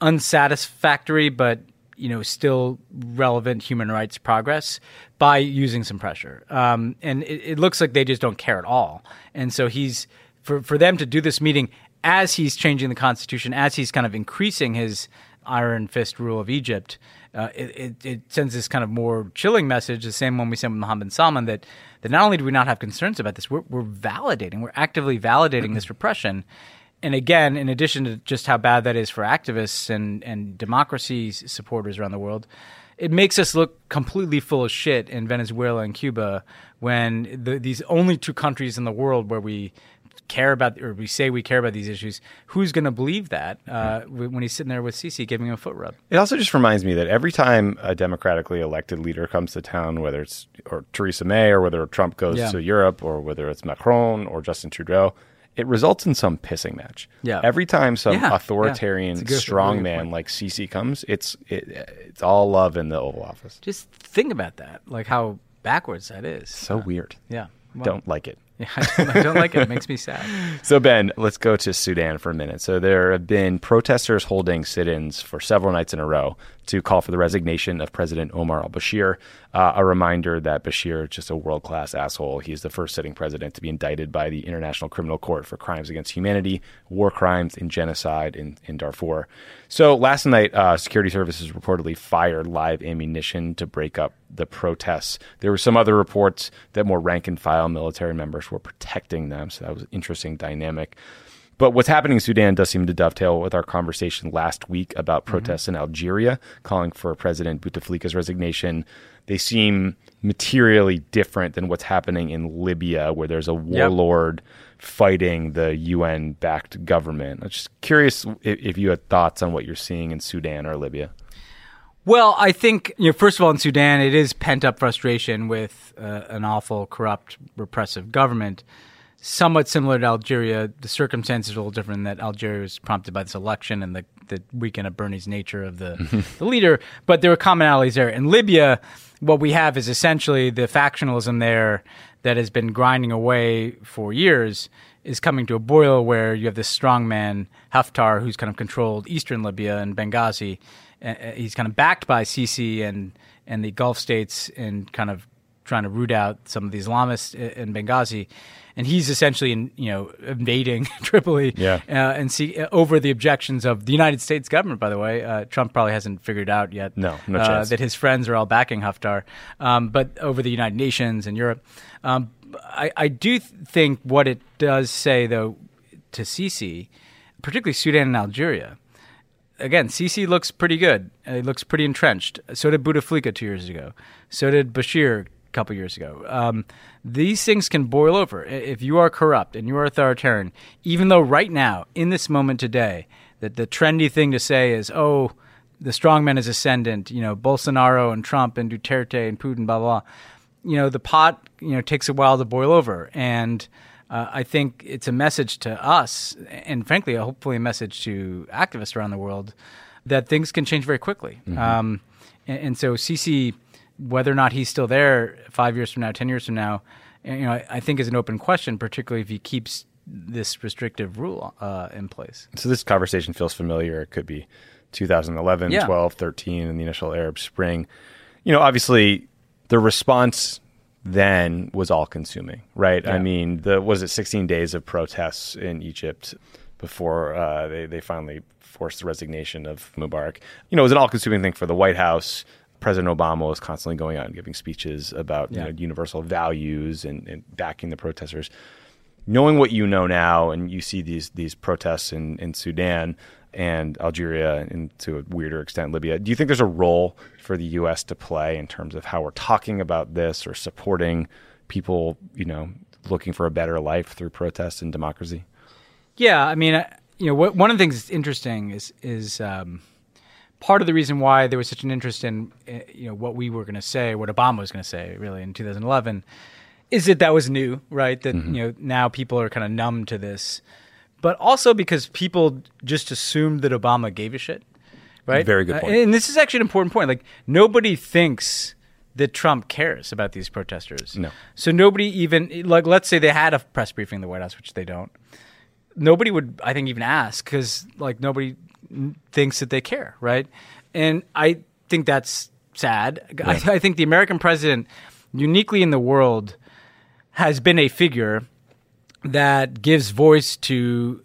unsatisfactory but you know still relevant human rights progress by using some pressure. Um, and it, it looks like they just don't care at all. And so he's for, for them to do this meeting as he's changing the constitution as he's kind of increasing his iron fist rule of egypt uh, it, it, it sends this kind of more chilling message the same one we sent with Mohammed Salman that, that not only do we not have concerns about this we're, we're validating we're actively validating this repression and again, in addition to just how bad that is for activists and, and democracy supporters around the world, it makes us look completely full of shit in Venezuela and Cuba when the, these only two countries in the world where we care about or we say we care about these issues. Who's going to believe that uh, when he's sitting there with Sisi giving him a foot rub? It also just reminds me that every time a democratically elected leader comes to town, whether it's or Theresa May or whether Trump goes Yeah. to Europe or whether it's Macron or Justin Trudeau, it results in some pissing match. Yeah. Every time some Yeah, yeah. authoritarian a strong man like Sisi comes, it's it, it's all love in the Oval Office. Just think about that, like how backwards that is. So weird. Yeah. Well, Don't like it. Yeah, I don't, I don't like it. It makes me sad. So, Ben, let's go to Sudan for a minute. So, there have been protesters holding sit ins for several nights in a row to call for the resignation of President Omar al Bashir. Uh, a reminder that Bashir is just a world class asshole. He's the first sitting president to be indicted by the International Criminal Court for crimes against humanity, war crimes, and genocide in, in Darfur. So, last night, uh, security services reportedly fired live ammunition to break up the protests. There were some other reports that more rank and file military members were protecting them. So that was an interesting dynamic. But what's happening in Sudan does seem to dovetail with our conversation last week about protests in Algeria, calling for President Bouteflika's resignation. They seem materially different than what's happening in Libya, where there's a warlord fighting the UN backed government. I'm just curious if, if you had thoughts on what you're seeing in Sudan or Libya. Well, I think you know. First of all, in Sudan, it is pent up frustration with uh, an awful, corrupt, repressive government. Somewhat similar to Algeria, the circumstances are a little different. In that Algeria was prompted by this election and the the weekend of Bernie's nature of the the leader, but there are commonalities there. In Libya, what we have is essentially the factionalism there that has been grinding away for years is coming to a boil where you have this strongman Haftar who's kind of controlled eastern Libya and Benghazi. Uh, he's kind of backed by Sisi and and the Gulf states and kind of trying to root out some of the Islamists in Benghazi and he's essentially, in, you know, invading Tripoli, yeah. uh, and see uh, over the objections of the United States government. By the way, uh, Trump probably hasn't figured out yet, no, no uh, chance. that his friends are all backing Haftar, um, but over the United Nations and Europe. Um, I, I do think what it does say, though, to Sisi, particularly Sudan and Algeria, again, Sisi looks pretty good. He looks pretty entrenched. So did Bouteflika two years ago. So did Bashir couple years ago. Um, these things can boil over. If you are corrupt and you are authoritarian, even though right now, in this moment today, that the trendy thing to say is, oh, the strongman is ascendant, you know, Bolsonaro and Trump and Duterte and Putin, blah, blah, blah. You know, the pot, you know, takes a while to boil over. And uh, I think it's a message to us, and frankly, hopefully a message to activists around the world, that things can change very quickly. Mm-hmm. Um, and, and so Sisi whether or not he's still there five years from now, ten years from now, you know, I, I think is an open question, particularly if he keeps this restrictive rule uh, in place. So this conversation feels familiar. It could be 2011, yeah. 12, 13, and the initial Arab Spring. You know, obviously the response then was all consuming, right? Yeah. I mean, the was it 16 days of protests in Egypt before uh, they they finally forced the resignation of Mubarak. You know, it was an all consuming thing for the White House. President Obama was constantly going out and giving speeches about yeah. you know, universal values and, and, backing the protesters. Knowing what you know now, and you see these these protests in, in Sudan and Algeria, and to a weirder extent Libya, do you think there's a role for the U.S. to play in terms of how we're talking about this or supporting people, you know, looking for a better life through protests and democracy? Yeah, I mean, you know, one of the things that's interesting is is um, part of the reason why there was such an interest in eh, you know what we were going to say, what Obama was going to say, really in 2011, is that that was new, right? That mm-hmm. you know now people are kind of numb to this, but also because people just assumed that Obama gave a shit, right? Very good point. Uh, and this is actually an important point. Like nobody thinks that Trump cares about these protesters. No. So nobody even like let's say they had a press briefing in the White House, which they don't. Nobody would, I think, even ask because like nobody thinks that they care, right? And I think that's sad. Yeah. I, I think the American president, uniquely in the world, has been a figure that gives voice to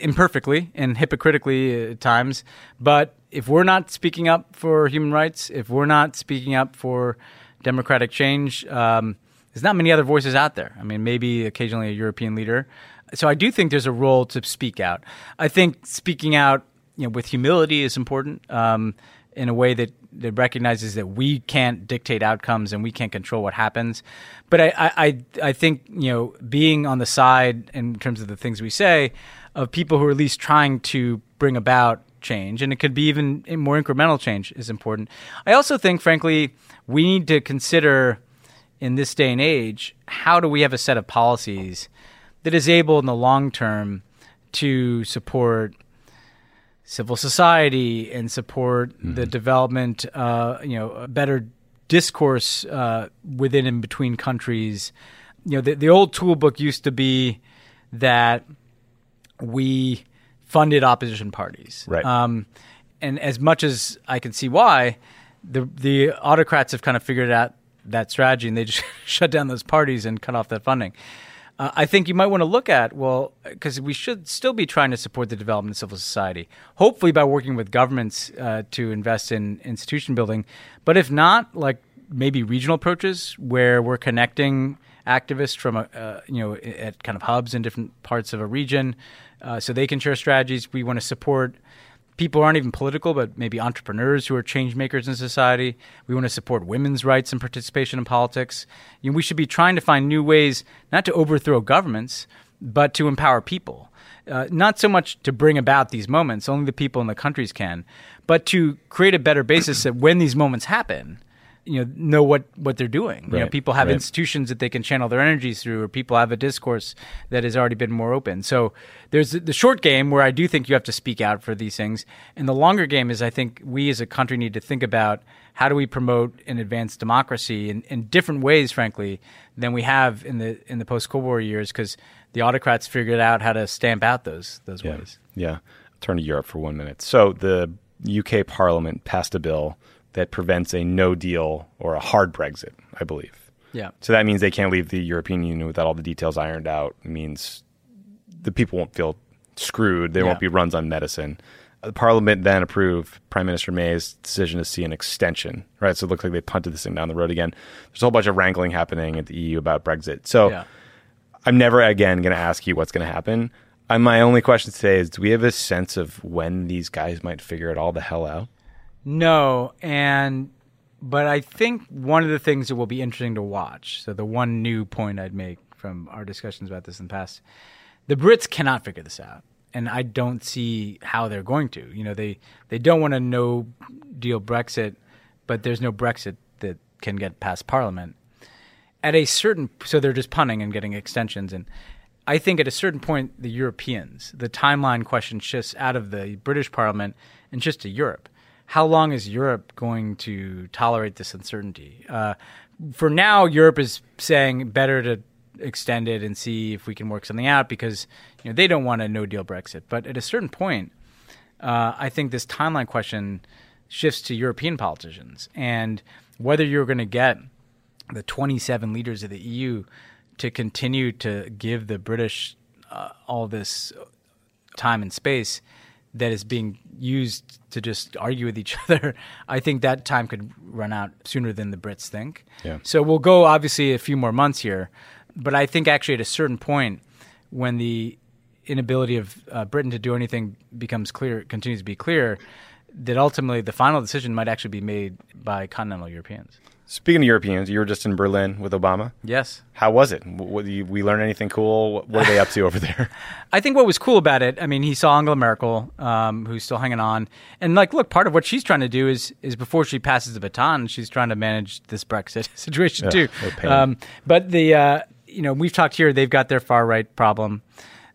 imperfectly and hypocritically at times. But if we're not speaking up for human rights, if we're not speaking up for democratic change, um, there's not many other voices out there. I mean, maybe occasionally a European leader. So I do think there's a role to speak out. I think speaking out you know, with humility is important um, in a way that, that recognizes that we can't dictate outcomes and we can't control what happens. But I, I, I think you know being on the side in terms of the things we say of people who are at least trying to bring about change, and it could be even more incremental change is important. I also think, frankly, we need to consider in this day and age how do we have a set of policies that is able in the long term to support civil society and support mm-hmm. the development, uh, you know, better discourse uh, within and between countries. You know, the, the old toolbook used to be that we funded opposition parties, right? Um, and as much as I can see why, the the autocrats have kind of figured out that strategy, and they just shut down those parties and cut off that funding uh, I think you might want to look at well, because we should still be trying to support the development of civil society, hopefully by working with governments uh, to invest in institution building. But if not, like maybe regional approaches where we're connecting activists from a, uh, you know at kind of hubs in different parts of a region, uh, so they can share strategies. We want to support people aren't even political, but maybe entrepreneurs who are change makers in society. We want to support women's rights and participation in politics. You know, we should be trying to find new ways not to overthrow governments, but to empower people. Uh, not so much to bring about these moments, only the people in the countries can, but to create a better basis that when these moments happen, you know know what what they're doing. You know, people have right. institutions that they can channel their energies through, or people have a discourse that has already been more open. So there's the short game where I do think you have to speak out for these things, and the longer game is I think we as a country need to think about how do we promote and advance democracy in, in different ways, frankly, than we have in the in the post Cold War years, because the autocrats figured out how to stamp out those those Yeah. ways. Yeah. Turn to Europe for one minute. So the UK Parliament passed a bill that prevents a no deal or a hard Brexit, I believe. Yeah. So that means they can't leave the European Union without all the details ironed out. It means the people won't feel screwed. There Yeah. won't be runs on medicine. The Parliament then approved Prime Minister May's decision to see an extension, right? So it looks like they punted this thing down the road again. There's a whole bunch of wrangling happening at the EU about Brexit. So Yeah. I'm never again going to ask you what's going to happen. Uh, my only question today is: Do we have a sense of when these guys might figure it all the hell out? No, and but I think one of the things that will be interesting to watch. So the one new point I'd make from our discussions about this in the past, the Brits cannot figure this out, and I don't see how they're going to. You know, they they don't want a no deal Brexit, but there's no Brexit that can get past Parliament. At a certain, so they're just punning and getting extensions, and I think at a certain point, the Europeans, the timeline question shifts out of the British Parliament and just to Europe. How long is Europe going to tolerate this uncertainty? Uh, for now, Europe is saying better to extend it and see if we can work something out because you know they don't want a no deal Brexit. But at a certain point, uh, I think this timeline question shifts to European politicians and whether you're going to get the 27 leaders of the EU to continue to give the British uh, all this time and space that is being used to just argue with each other, I think that time could run out sooner than the Brits think. Yeah. So we'll go obviously a few more months here, but I think actually at a certain point when the inability of uh, Britain to do anything becomes clear, continues to be clear, that ultimately the final decision might actually be made by continental Europeans. Speaking of Europeans, you were just in Berlin with Obama. Yes. How was it? What, you, we learn anything cool? What, what are they up to over there? I think what was cool about it, I mean, he saw Angela Merkel, um, who's still hanging on, and like, look, part of what she's trying to do is is before she passes the baton, she's trying to manage this Brexit situation too. Um, but the uh, you know we've talked here; they've got their far right problem.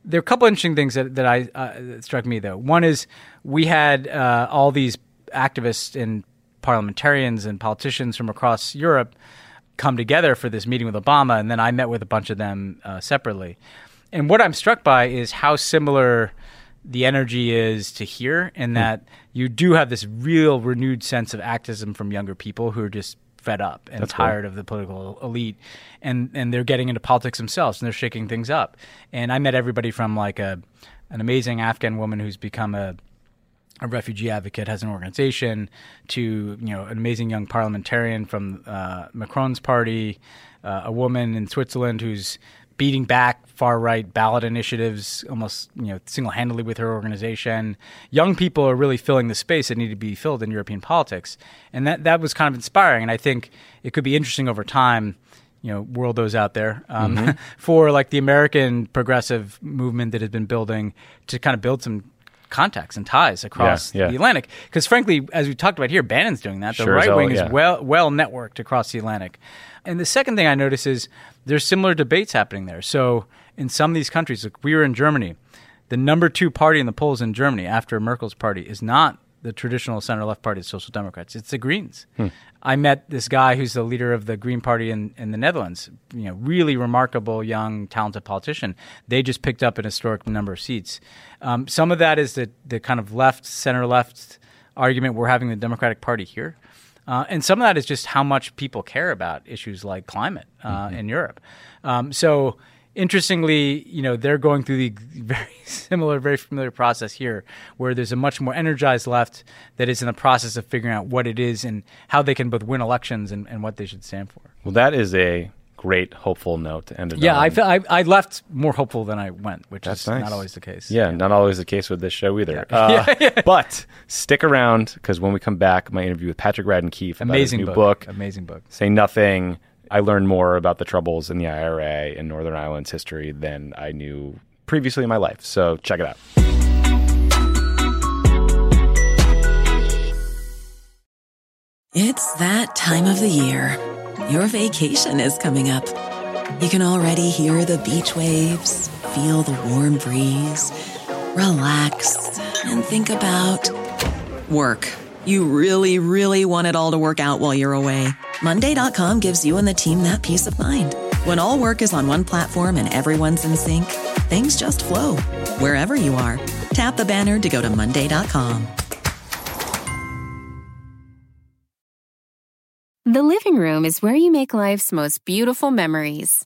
There are a couple interesting things that that I uh, that struck me though. One is we had uh, all these activists and parliamentarians and politicians from across Europe come together for this meeting with Obama, and then I met with a bunch of them uh, separately. And what I'm struck by is how similar the energy is to here, in that you do have this real renewed sense of activism from younger people who are just fed up and That's cool. tired of the political elite, and and they're getting into politics themselves and they're shaking things up. And I met everybody from like a an amazing Afghan woman who's become a a refugee advocate has an organization to you know an amazing young parliamentarian from uh, Macron's party, uh, a woman in Switzerland who's beating back far right ballot initiatives almost you know single handedly with her organization. Young people are really filling the space that need to be filled in European politics, and that that was kind of inspiring. And I think it could be interesting over time you know, whirl those out there um, for like the American progressive movement that has been building to kind of build some contacts and ties across Yeah, yeah. the Atlantic. Because frankly, as we talked about here, Bannon's doing that. The Sure right wing yeah. is well well networked across the Atlantic. And the second thing I notice is there's similar debates happening there. So in some of these countries, like we were in Germany, the number two party in the polls in Germany after Merkel's party is not the traditional center left party, the Social Democrats. It's the Greens. Hmm. I met this guy who's the leader of the Green Party in, in the Netherlands. You know, really remarkable, young, talented politician. They just picked up an historic number of seats. Um, some of that is the the kind of left, center left argument we're having in the Democratic Party here. Uh, and some of that is just how much people care about issues like climate uh, in Europe. Um, so, interestingly, you know, they're going through the very similar, very familiar process here, where there's a much more energized left that is in the process of figuring out what it is and how they can both win elections and, and what they should stand for. well, that is a great hopeful note to end it Yeah. I, fe- I, I left more hopeful than I went, which That's is nice. not always the case. Yeah, not always the case with this show either. Uh, but stick around because when we come back, my interview with Patrick Radden Keefe about Amazing his new book. book, Amazing book. Say Nothing, I learned more about the troubles in the IRA and Northern Ireland's history than I knew previously in my life. So check it out. It's that time of the year. Your vacation is coming up. You can already hear the beach waves, feel the warm breeze, relax, and think about work. You really, really want it all to work out while you're away. Monday.com gives you and the team that peace of mind. When all work is on one platform and everyone's in sync, things just flow wherever you are. Tap the banner to go to Monday.com. The living room is where you make life's most beautiful memories.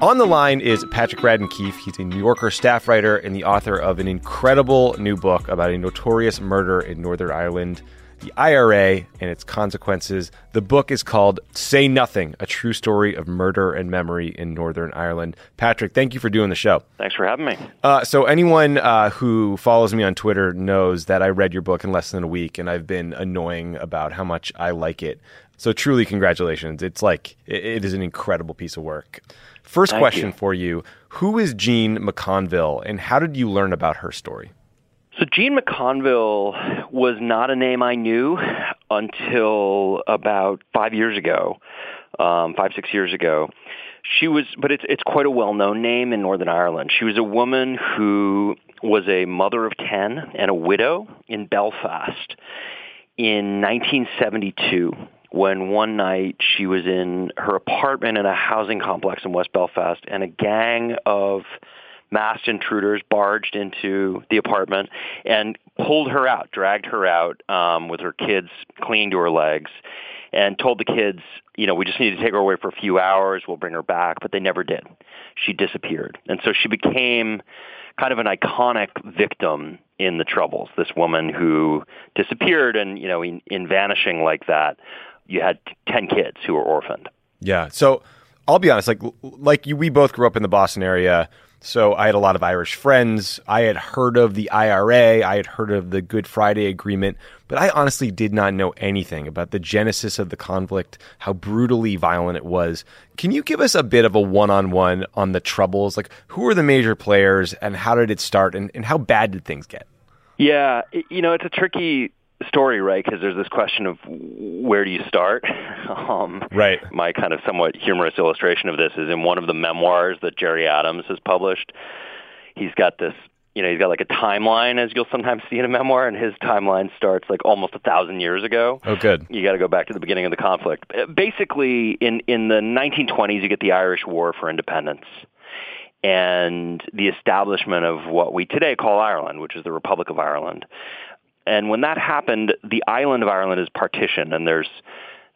On the line is Patrick Radden Keefe. He's a New Yorker staff writer and the author of an incredible new book about a notorious murder in Northern Ireland, the IRA and its consequences. The book is called Say Nothing A True Story of Murder and Memory in Northern Ireland. Patrick, thank you for doing the show. Thanks for having me. Uh, so, anyone uh, who follows me on Twitter knows that I read your book in less than a week and I've been annoying about how much I like it. So, truly, congratulations. It's like, it, it is an incredible piece of work. First Thank question you. for you Who is Jean McConville and how did you learn about her story? So Jean McConville was not a name I knew until about five years ago, um, five six years ago. She was, but it's it's quite a well-known name in Northern Ireland. She was a woman who was a mother of ten and a widow in Belfast in 1972 when one night she was in her apartment in a housing complex in West Belfast and a gang of masked intruders barged into the apartment and pulled her out, dragged her out um, with her kids clinging to her legs, and told the kids, you know, we just need to take her away for a few hours. We'll bring her back. But they never did. She disappeared. And so she became kind of an iconic victim in the Troubles, this woman who disappeared and, you know, in, in vanishing like that, you had 10 kids who were orphaned. Yeah. So I'll be honest, like like you, we both grew up in the Boston area. So I had a lot of Irish friends. I had heard of the IRA. I had heard of the Good Friday Agreement, but I honestly did not know anything about the genesis of the conflict, how brutally violent it was. Can you give us a bit of a one-on-one on the troubles? Like who were the major players and how did it start and, and how bad did things get? Yeah, you know, it's a tricky story, right? Because there's this question of where do you start? Um, Right. My kind of somewhat humorous illustration of this is in one of the memoirs that Gerry Adams has published. He's got this, you know, he's got like a timeline, as you'll sometimes see in a memoir, and his timeline starts like almost a thousand years ago. Oh, good. You got to go back to the beginning of the conflict. Uh, Basically, in in the 1920s, you get the Irish War for Independence and the establishment of what we today call Ireland, which is the Republic of Ireland. And when that happened, the island of Ireland is partitioned, and there's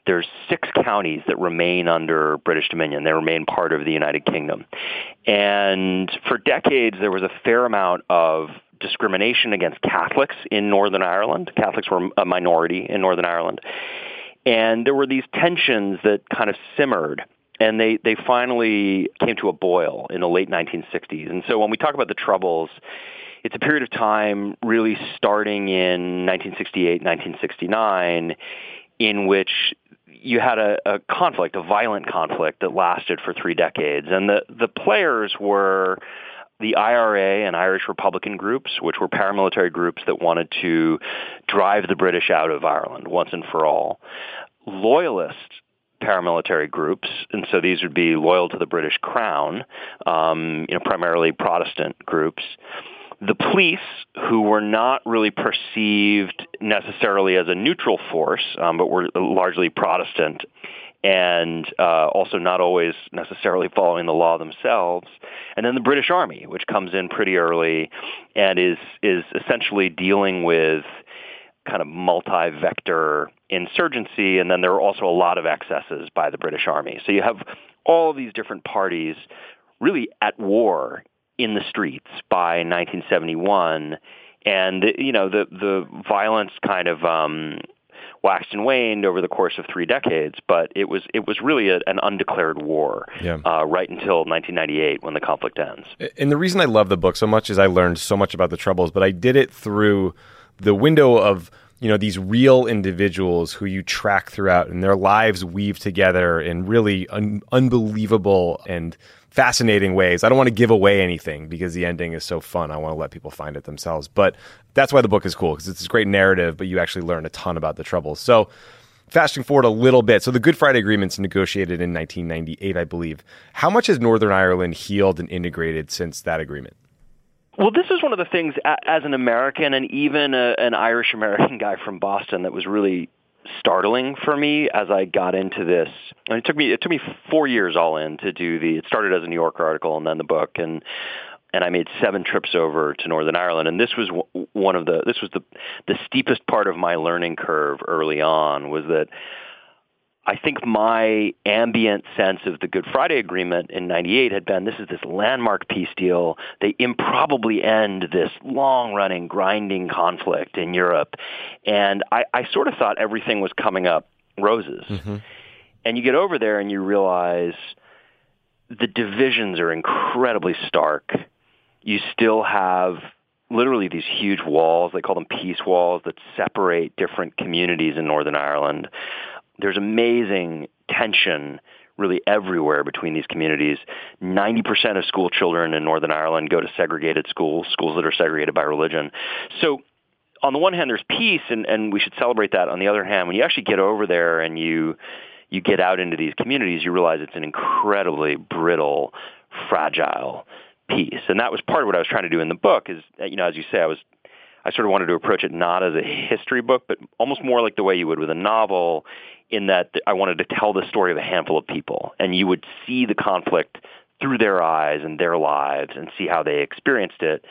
there's six counties that remain under British Dominion. They remain part of the United Kingdom. And for decades, there was a fair amount of discrimination against Catholics in Northern Ireland. Catholics were a minority in Northern Ireland. And there were these tensions that kind of simmered and they, they finally came to a boil in the late 1960s. And so when we talk about the Troubles, it's a period of time really starting in 1968, 1969, in which you had a, a conflict, a violent conflict that lasted for three decades. And the, the players were the IRA and Irish Republican groups, which were paramilitary groups that wanted to drive the British out of Ireland once and for all. loyalist paramilitary groups, and so these would be loyal to the British Crown, um, you know, primarily Protestant groups. The police, who were not really perceived necessarily as a neutral force, um, but were largely Protestant, and uh, also not always necessarily following the law themselves. And then the British Army, which comes in pretty early and is is essentially dealing with kind of multi-vector insurgency, and then there are also a lot of excesses by the British Army. So you have all these different parties really at war in the streets by 1971, and you know the the violence kind of um, waxed and waned over the course of three decades, but it was it was really a, an undeclared war Yeah. uh, right until 1998 when the conflict ends. And the reason I love the book so much is I learned so much about the Troubles, but I did it through the window of you know these real individuals who you track throughout, and their lives weave together in really un- unbelievable and fascinating ways. I don't want to give away anything because the ending is so fun. I want to let people find it themselves. But that's why the book is cool because it's this great narrative, but you actually learn a ton about the Troubles. So. Fasting forward a little bit, so the Good Friday Agreement's negotiated in 1998, I believe. How much has Northern Ireland healed and integrated since that agreement? Well, this is one of the things as an American and even a, an Irish American guy from Boston that was really startling for me as I got into this. And it took me it took me four years all in to do the. It started as a New Yorker article and then the book, and and I made seven trips over to Northern Ireland. And this was one of the this was the the steepest part of my learning curve early on was that I think my ambient sense of the Good Friday Agreement in 98 had been this is this landmark peace deal. They improbably end this long running, grinding conflict in Europe. And I, I sort of thought everything was coming up roses. Mm-hmm. And you get over there and you realize the divisions are incredibly stark. You still have literally these huge walls, they call them peace walls, that separate different communities in Northern Ireland there's amazing tension really everywhere between these communities. 90% of school children in Northern Ireland go to segregated schools, schools that are segregated by religion. So on the one hand, there's peace, and, and we should celebrate that. On the other hand, when you actually get over there and you you get out into these communities, you realize it's an incredibly brittle, fragile peace. And that was part of what I was trying to do in the book. Is uh, you know, as you say, I was I sort of wanted to approach it not as a history book, but almost more like the way you would with a novel, in that I wanted to tell the story of a handful of people, and you would see the conflict through their eyes and their lives and see how they experienced it.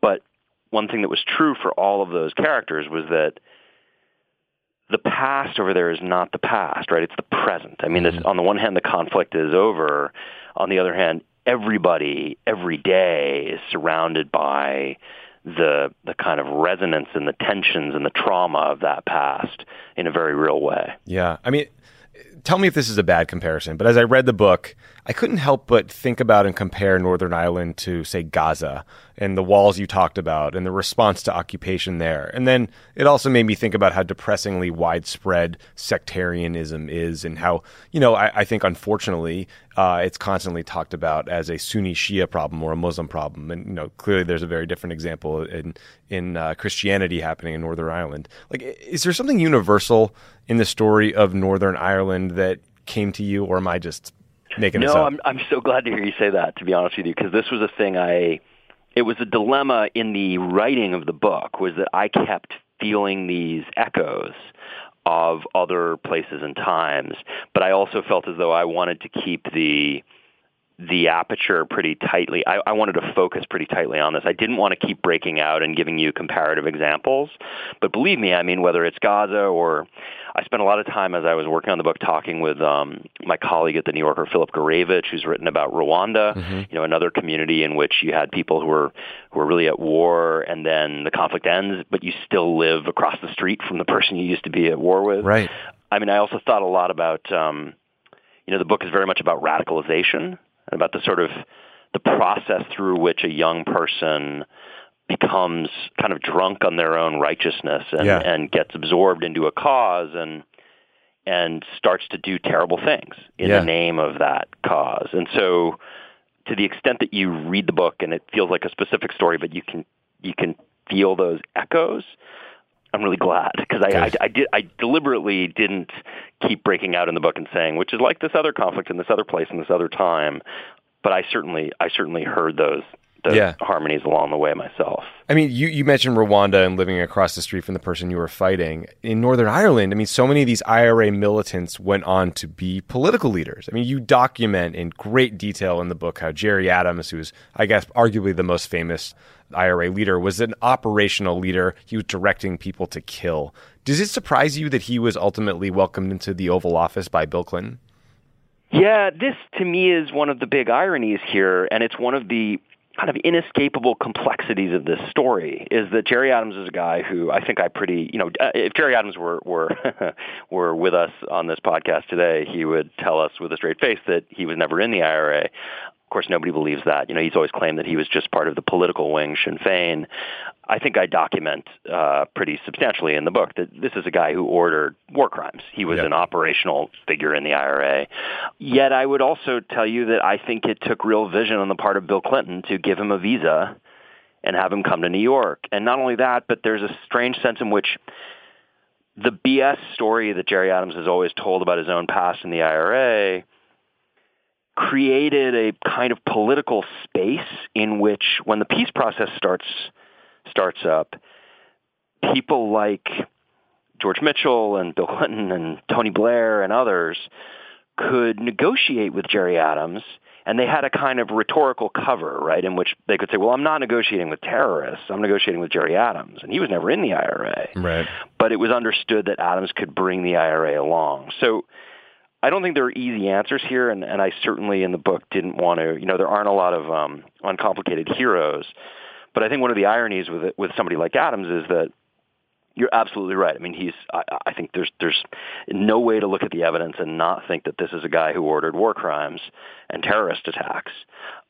But one thing that was true for all of those characters was that the past over there is not the past, right? It's the present. I mean, this, mm-hmm. on the one hand, the conflict is over. On the other hand, everybody, every day, is surrounded by the the kind of resonance and the tensions and the trauma of that past in a very real way. Yeah. I mean, tell me if this is a bad comparison, but as I read the book, I couldn't help but think about and compare Northern Ireland to, say, Gaza and the walls you talked about and the response to occupation there. And then it also made me think about how depressingly widespread sectarianism is and how, you know, I, I think unfortunately uh, it's constantly talked about as a Sunni Shia problem or a Muslim problem. And, you know, clearly there's a very different example in, in uh, Christianity happening in Northern Ireland. Like, is there something universal in the story of Northern Ireland that came to you, or am I just making no, this up? No, I'm I'm so glad to hear you say that. To be honest with you, because this was a thing I, it was a dilemma in the writing of the book was that I kept feeling these echoes of other places and times, but I also felt as though I wanted to keep the the aperture pretty tightly. I, I wanted to focus pretty tightly on this. I didn't want to keep breaking out and giving you comparative examples. But believe me, I mean, whether it's Gaza or I spent a lot of time as I was working on the book talking with um, my colleague at the New Yorker, Philip Gourevitch, who's written about Rwanda, you know, another community in which you had people who were who were really at war, and then the conflict ends, but you still live across the street from the person you used to be at war with. Right. I mean, I also thought a lot about, um, you know, the book is very much about radicalization and about the sort of the process through which a young person becomes kind of drunk on their own righteousness and, Yeah. and gets absorbed into a cause and and starts to do terrible things in Yeah. the name of that cause. And so to the extent that you read the book and it feels like a specific story but you can you can feel those echoes, I'm really glad because I, I, I did I deliberately didn't keep breaking out in the book and saying which is like this other conflict in this other place in this other time, but I certainly I certainly heard those those Yeah. harmonies along the way myself. I mean, you, you mentioned Rwanda and living across the street from the person you were fighting. In Northern Ireland, I mean, so many of these IRA militants went on to be political leaders. I mean, you document in great detail in the book how Gerry Adams, who's, I guess, arguably the most famous IRA leader, was an operational leader. He was directing people to kill. Does it surprise you that he was ultimately welcomed into the Oval Office by Bill Clinton? Yeah, this to me is one of the big ironies here, and it's one of the kind of inescapable complexities of this story is that Gerry Adams is a guy who I think I pretty, you know, uh, if Gerry Adams were were were with us on this podcast today, he would tell us with a straight face that he was never in the IRA. Of course, nobody believes that. You know, he's always claimed that he was just part of the political wing, Sinn Féin. I think I document uh, pretty substantially in the book that this is a guy who ordered war crimes. He was Yeah. an operational figure in the IRA. Yet I would also tell you that I think it took real vision on the part of Bill Clinton to give him a visa and have him come to New York. And not only that, but there's a strange sense in which the BS story that Gerry Adams has always told about his own past in the IRA created a kind of political space in which when the peace process starts starts up, people like George Mitchell and Bill Clinton and Tony Blair and others could negotiate with Gerry Adams and they had a kind of rhetorical cover, right, in which they could say, well, I'm not negotiating with terrorists. I'm negotiating with Gerry Adams. And he was never in the IRA. Right. But it was understood that Adams could bring the IRA along. So I don't think there are easy answers here, and, and I certainly in the book didn't want to, you know, there aren't a lot of um, uncomplicated heroes. But I think one of the ironies with it, with somebody like Adams is that you're absolutely right. I mean, he's. I, I think there's there's no way to look at the evidence and not think that this is a guy who ordered war crimes and terrorist attacks,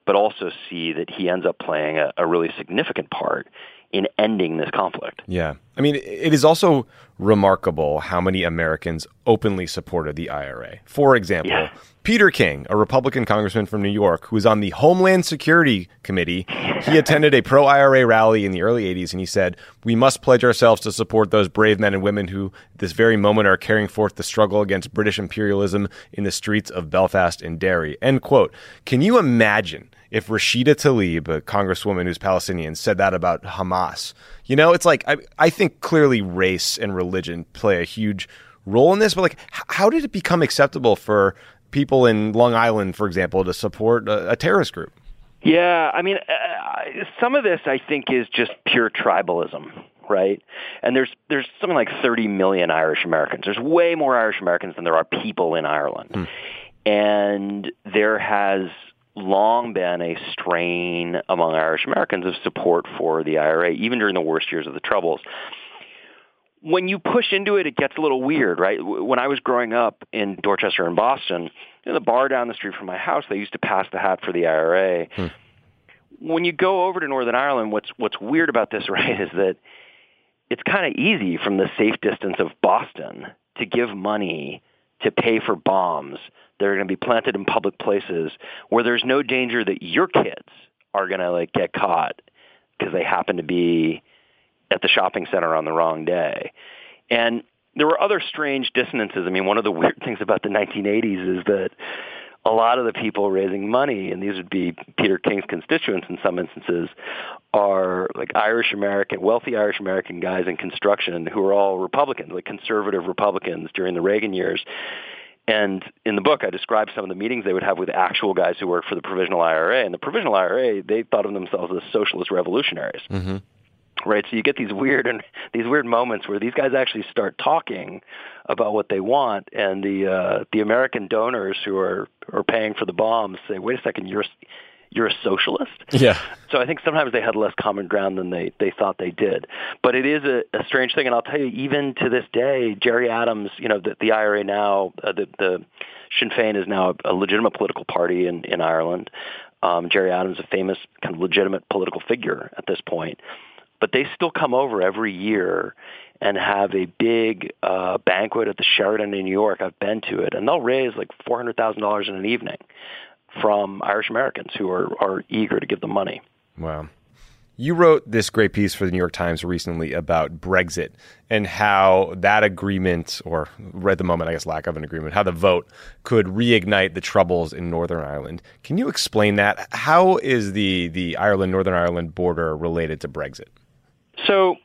but also see that he ends up playing a, a really significant part in ending this conflict. Yeah. I mean, it is also remarkable how many Americans openly supported the IRA. For example, Yeah. Peter King, a Republican congressman from New York who was on the Homeland Security Committee, he attended a pro IRA rally in the early 80s and he said, We must pledge ourselves to support those brave men and women who, at this very moment, are carrying forth the struggle against British imperialism in the streets of Belfast and Derry. End quote. Can you imagine if Rashida Tlaib, a congresswoman who's Palestinian, said that about Hamas? You know, it's like, I, I think clearly race and religion play a huge role in this, but like, how did it become acceptable for people in Long Island, for example, to support a, a terrorist group? Yeah, I mean, uh, some of this I think is just pure tribalism, right? And there's there's something like 30 million Irish Americans. There's way more Irish Americans than there are people in Ireland, and there has long been a strain among Irish Americans of support for the IRA, even during the worst years of the Troubles. When you push into it, it gets a little weird, right? When I was growing up in Dorchester and Boston, in the bar down the street from my house, they used to pass the hat for the IRA hmm. when you go over to Northern Ireland, what's what's weird about this, right, is that it's kind of easy from the safe distance of Boston to give money to pay for bombs that are going to be planted in public places where there's no danger that your kids are going to like get caught because they happen to be at the shopping center on the wrong day. And there were other strange dissonances. I mean, one of the weird things about the 1980s is that a lot of the people raising money, and these would be Peter King's constituents in some instances, are like Irish American, wealthy Irish American guys in construction who are all Republicans, like conservative Republicans during the Reagan years. And in the book, I describe some of the meetings they would have with actual guys who worked for the Provisional IRA. And the Provisional IRA, they thought of themselves as socialist revolutionaries Mm-hmm. right? So you get these weird and these weird moments where these guys actually start talking about what they want, and the uh, the American donors who are are paying for the bombs say, "Wait a second, you're you're a socialist." Yeah. So I think sometimes they had less common ground than they they thought they did. But it is a, a strange thing, and I'll tell you, even to this day, Gerry Adams, you know, the, the IRA now, uh, the the Sinn Féin is now a legitimate political party in in Ireland. Um, Gerry Adams, a famous kind of legitimate political figure at this point but they still come over every year and have a big uh, banquet at the Sheraton in New York. I've been to it, and they'll raise like four hundred thousand dollars in an evening from Irish Americans who are are eager to give them money. Wow. You wrote this great piece for the New York Times recently about Brexit and how that agreement, or at the moment, I guess, lack of an agreement, how the vote could reignite the troubles in Northern Ireland. Can you explain that? How is the, the Ireland Northern Ireland border related to Brexit? So,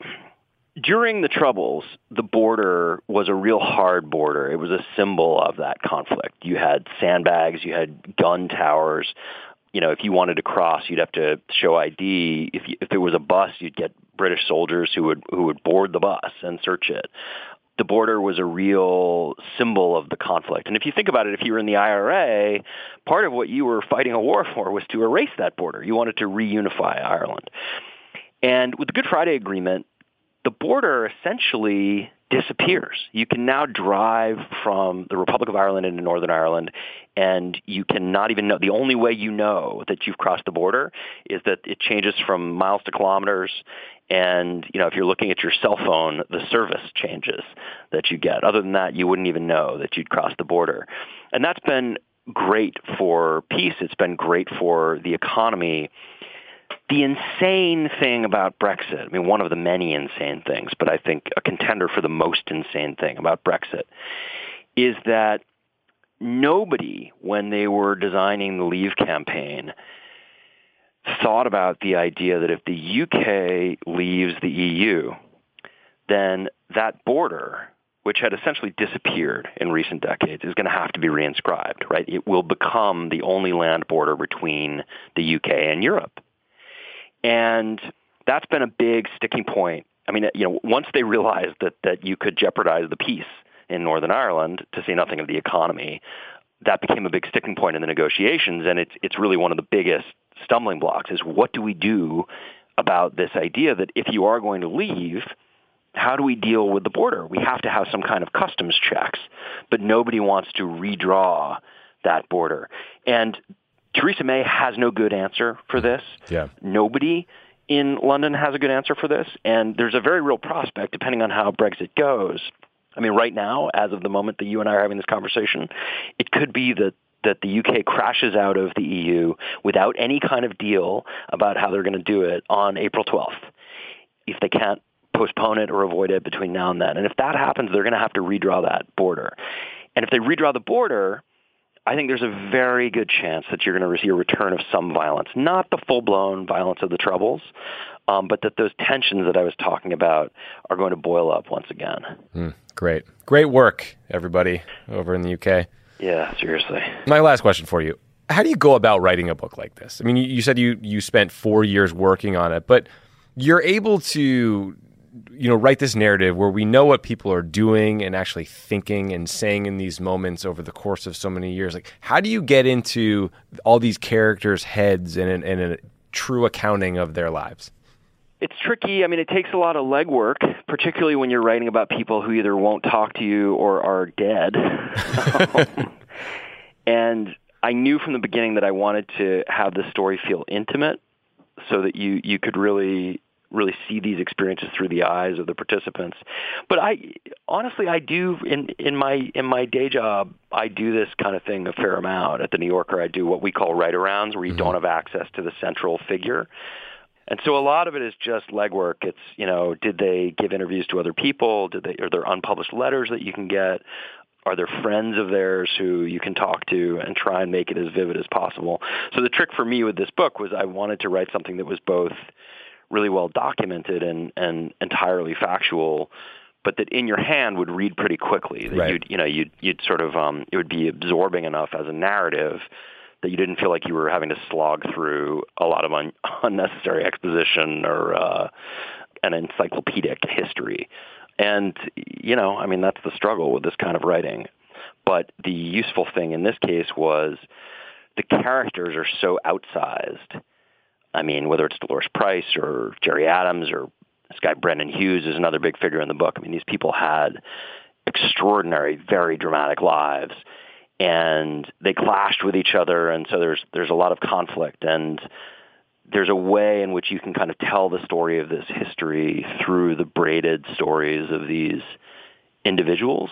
during the Troubles, the border was a real hard border. It was a symbol of that conflict. You had sandbags, you had gun towers you know, if you wanted to cross, you'd have to show ID. If you, if there was a bus, you'd get British soldiers who would who would board the bus and search it. The border was a real symbol of the conflict. And if you think about it, if you were in the IRA, part of what you were fighting a war for was to erase that border. You wanted to reunify Ireland. And with the Good Friday Agreement, the border essentially disappears. You can now drive from the Republic of Ireland into Northern Ireland, and you cannot even know. The only way you know that you've crossed the border is that it changes from miles to kilometers. And you know, if you're looking at your cell phone, the service changes that you get. Other than that, you wouldn't even know that you'd crossed the border. And that's been great for peace. It's been great for the economy the insane thing about Brexit, I mean, one of the many insane things, but I think a contender for the most insane thing about Brexit is that nobody, when they were designing the Leave campaign, thought about the idea that if the UK leaves the EU, then that border, which had essentially disappeared in recent decades, is going to have to be reinscribed, right? It will become the only land border between the UK and Europe. And that's been a big sticking point. I mean, you know, once they realized that, that you could jeopardize the peace in Northern Ireland, to say nothing of the economy, that became a big sticking point in the negotiations. And it's, it's really one of the biggest stumbling blocks is what do we do about this idea that if you are going to leave, how do we deal with the border? We have to have some kind of customs checks, but nobody wants to redraw that border. And Theresa May has no good answer for mm-hmm. this. Yeah. Nobody in London has a good answer for this, and there's a very real prospect, depending on how Brexit goes. I mean, right now, as of the moment that you and I are having this conversation, it could be that that the UK crashes out of the EU without any kind of deal about how they're going to do it on April 12th. If they can't postpone it or avoid it between now and then. And if that happens, they're going to have to redraw that border. And if they redraw the border, I think there's a very good chance that you're going to see a return of some violence, not the full-blown violence of the Troubles, um, but that those tensions that I was talking about are going to boil up once again. Mm, great, great work, everybody over in the UK. Yeah, seriously. My last question for you: How do you go about writing a book like this? I mean, you, you said you you spent four years working on it, but you're able to you know write this narrative where we know what people are doing and actually thinking and saying in these moments over the course of so many years like how do you get into all these characters heads and, and a true accounting of their lives it's tricky. I mean, it takes a lot of legwork, particularly when you're writing about people who either won't talk to you or are dead. Um, and I knew from the beginning that I wanted to have the story feel intimate so that you you could really really see these experiences through the eyes of the participants. But I honestly I do in in my in my day job I do this kind of thing a fair amount at the New Yorker. I do what we call write arounds where you mm-hmm. don't have access to the central figure. And so a lot of it is just legwork. It's, you know, did they give interviews to other people? Did they are there unpublished letters that you can get? Are there friends of theirs who you can talk to and try and make it as vivid as possible? So the trick for me with this book was I wanted to write something that was both really well documented and, and entirely factual, but that in your hand would read pretty quickly. That right. you'd you know you'd you'd sort of um, it would be absorbing enough as a narrative that you didn't feel like you were having to slog through a lot of un- unnecessary exposition or uh, an encyclopedic history. And you know, I mean, that's the struggle with this kind of writing. But the useful thing in this case was the characters are so outsized I mean, whether it's Dolores Price or Gerry Adams or this guy Brendan Hughes is another big figure in the book. I mean, these people had extraordinary, very dramatic lives, and they clashed with each other, and so there's there's a lot of conflict, and there's a way in which you can kind of tell the story of this history through the braided stories of these individuals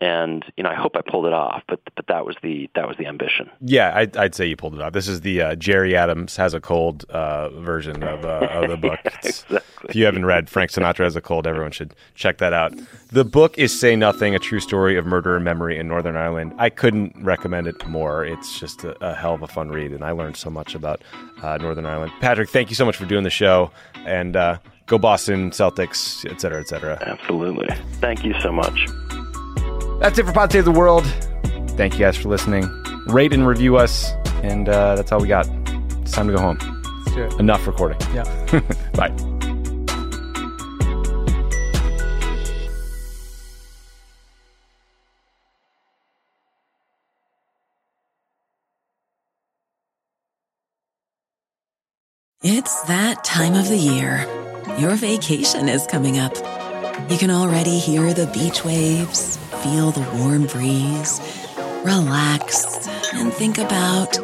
and you know I hope I pulled it off, but but that was the that was the ambition. Yeah, I'd, I'd say you pulled it off. This is the uh, Gerry Adams has a cold uh, version of, uh, of the book. exactly. If you haven't read Frank Sinatra has a cold, everyone should check that out. The book is Say Nothing: A True Story of Murder and Memory in Northern Ireland. I couldn't recommend it more. It's just a, a hell of a fun read, and I learned so much about uh, Northern Ireland. Patrick, thank you so much for doing the show, and uh, go Boston Celtics, et cetera, et cetera. Absolutely. Thank you so much. That's it for Pod Save the World. Thank you guys for listening. Rate and review us, and uh, that's all we got. It's time to go home. Let's do it. Enough recording. Yeah. Bye. It's that time of the year. Your vacation is coming up. You can already hear the beach waves, feel the warm breeze, relax, and think about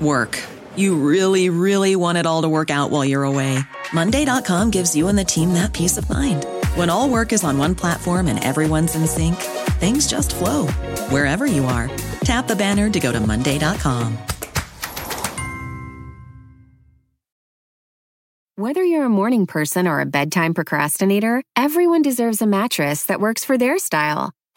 work. You really, really want it all to work out while you're away. Monday.com gives you and the team that peace of mind. When all work is on one platform and everyone's in sync, things just flow wherever you are. Tap the banner to go to Monday.com. Whether you're a morning person or a bedtime procrastinator, everyone deserves a mattress that works for their style.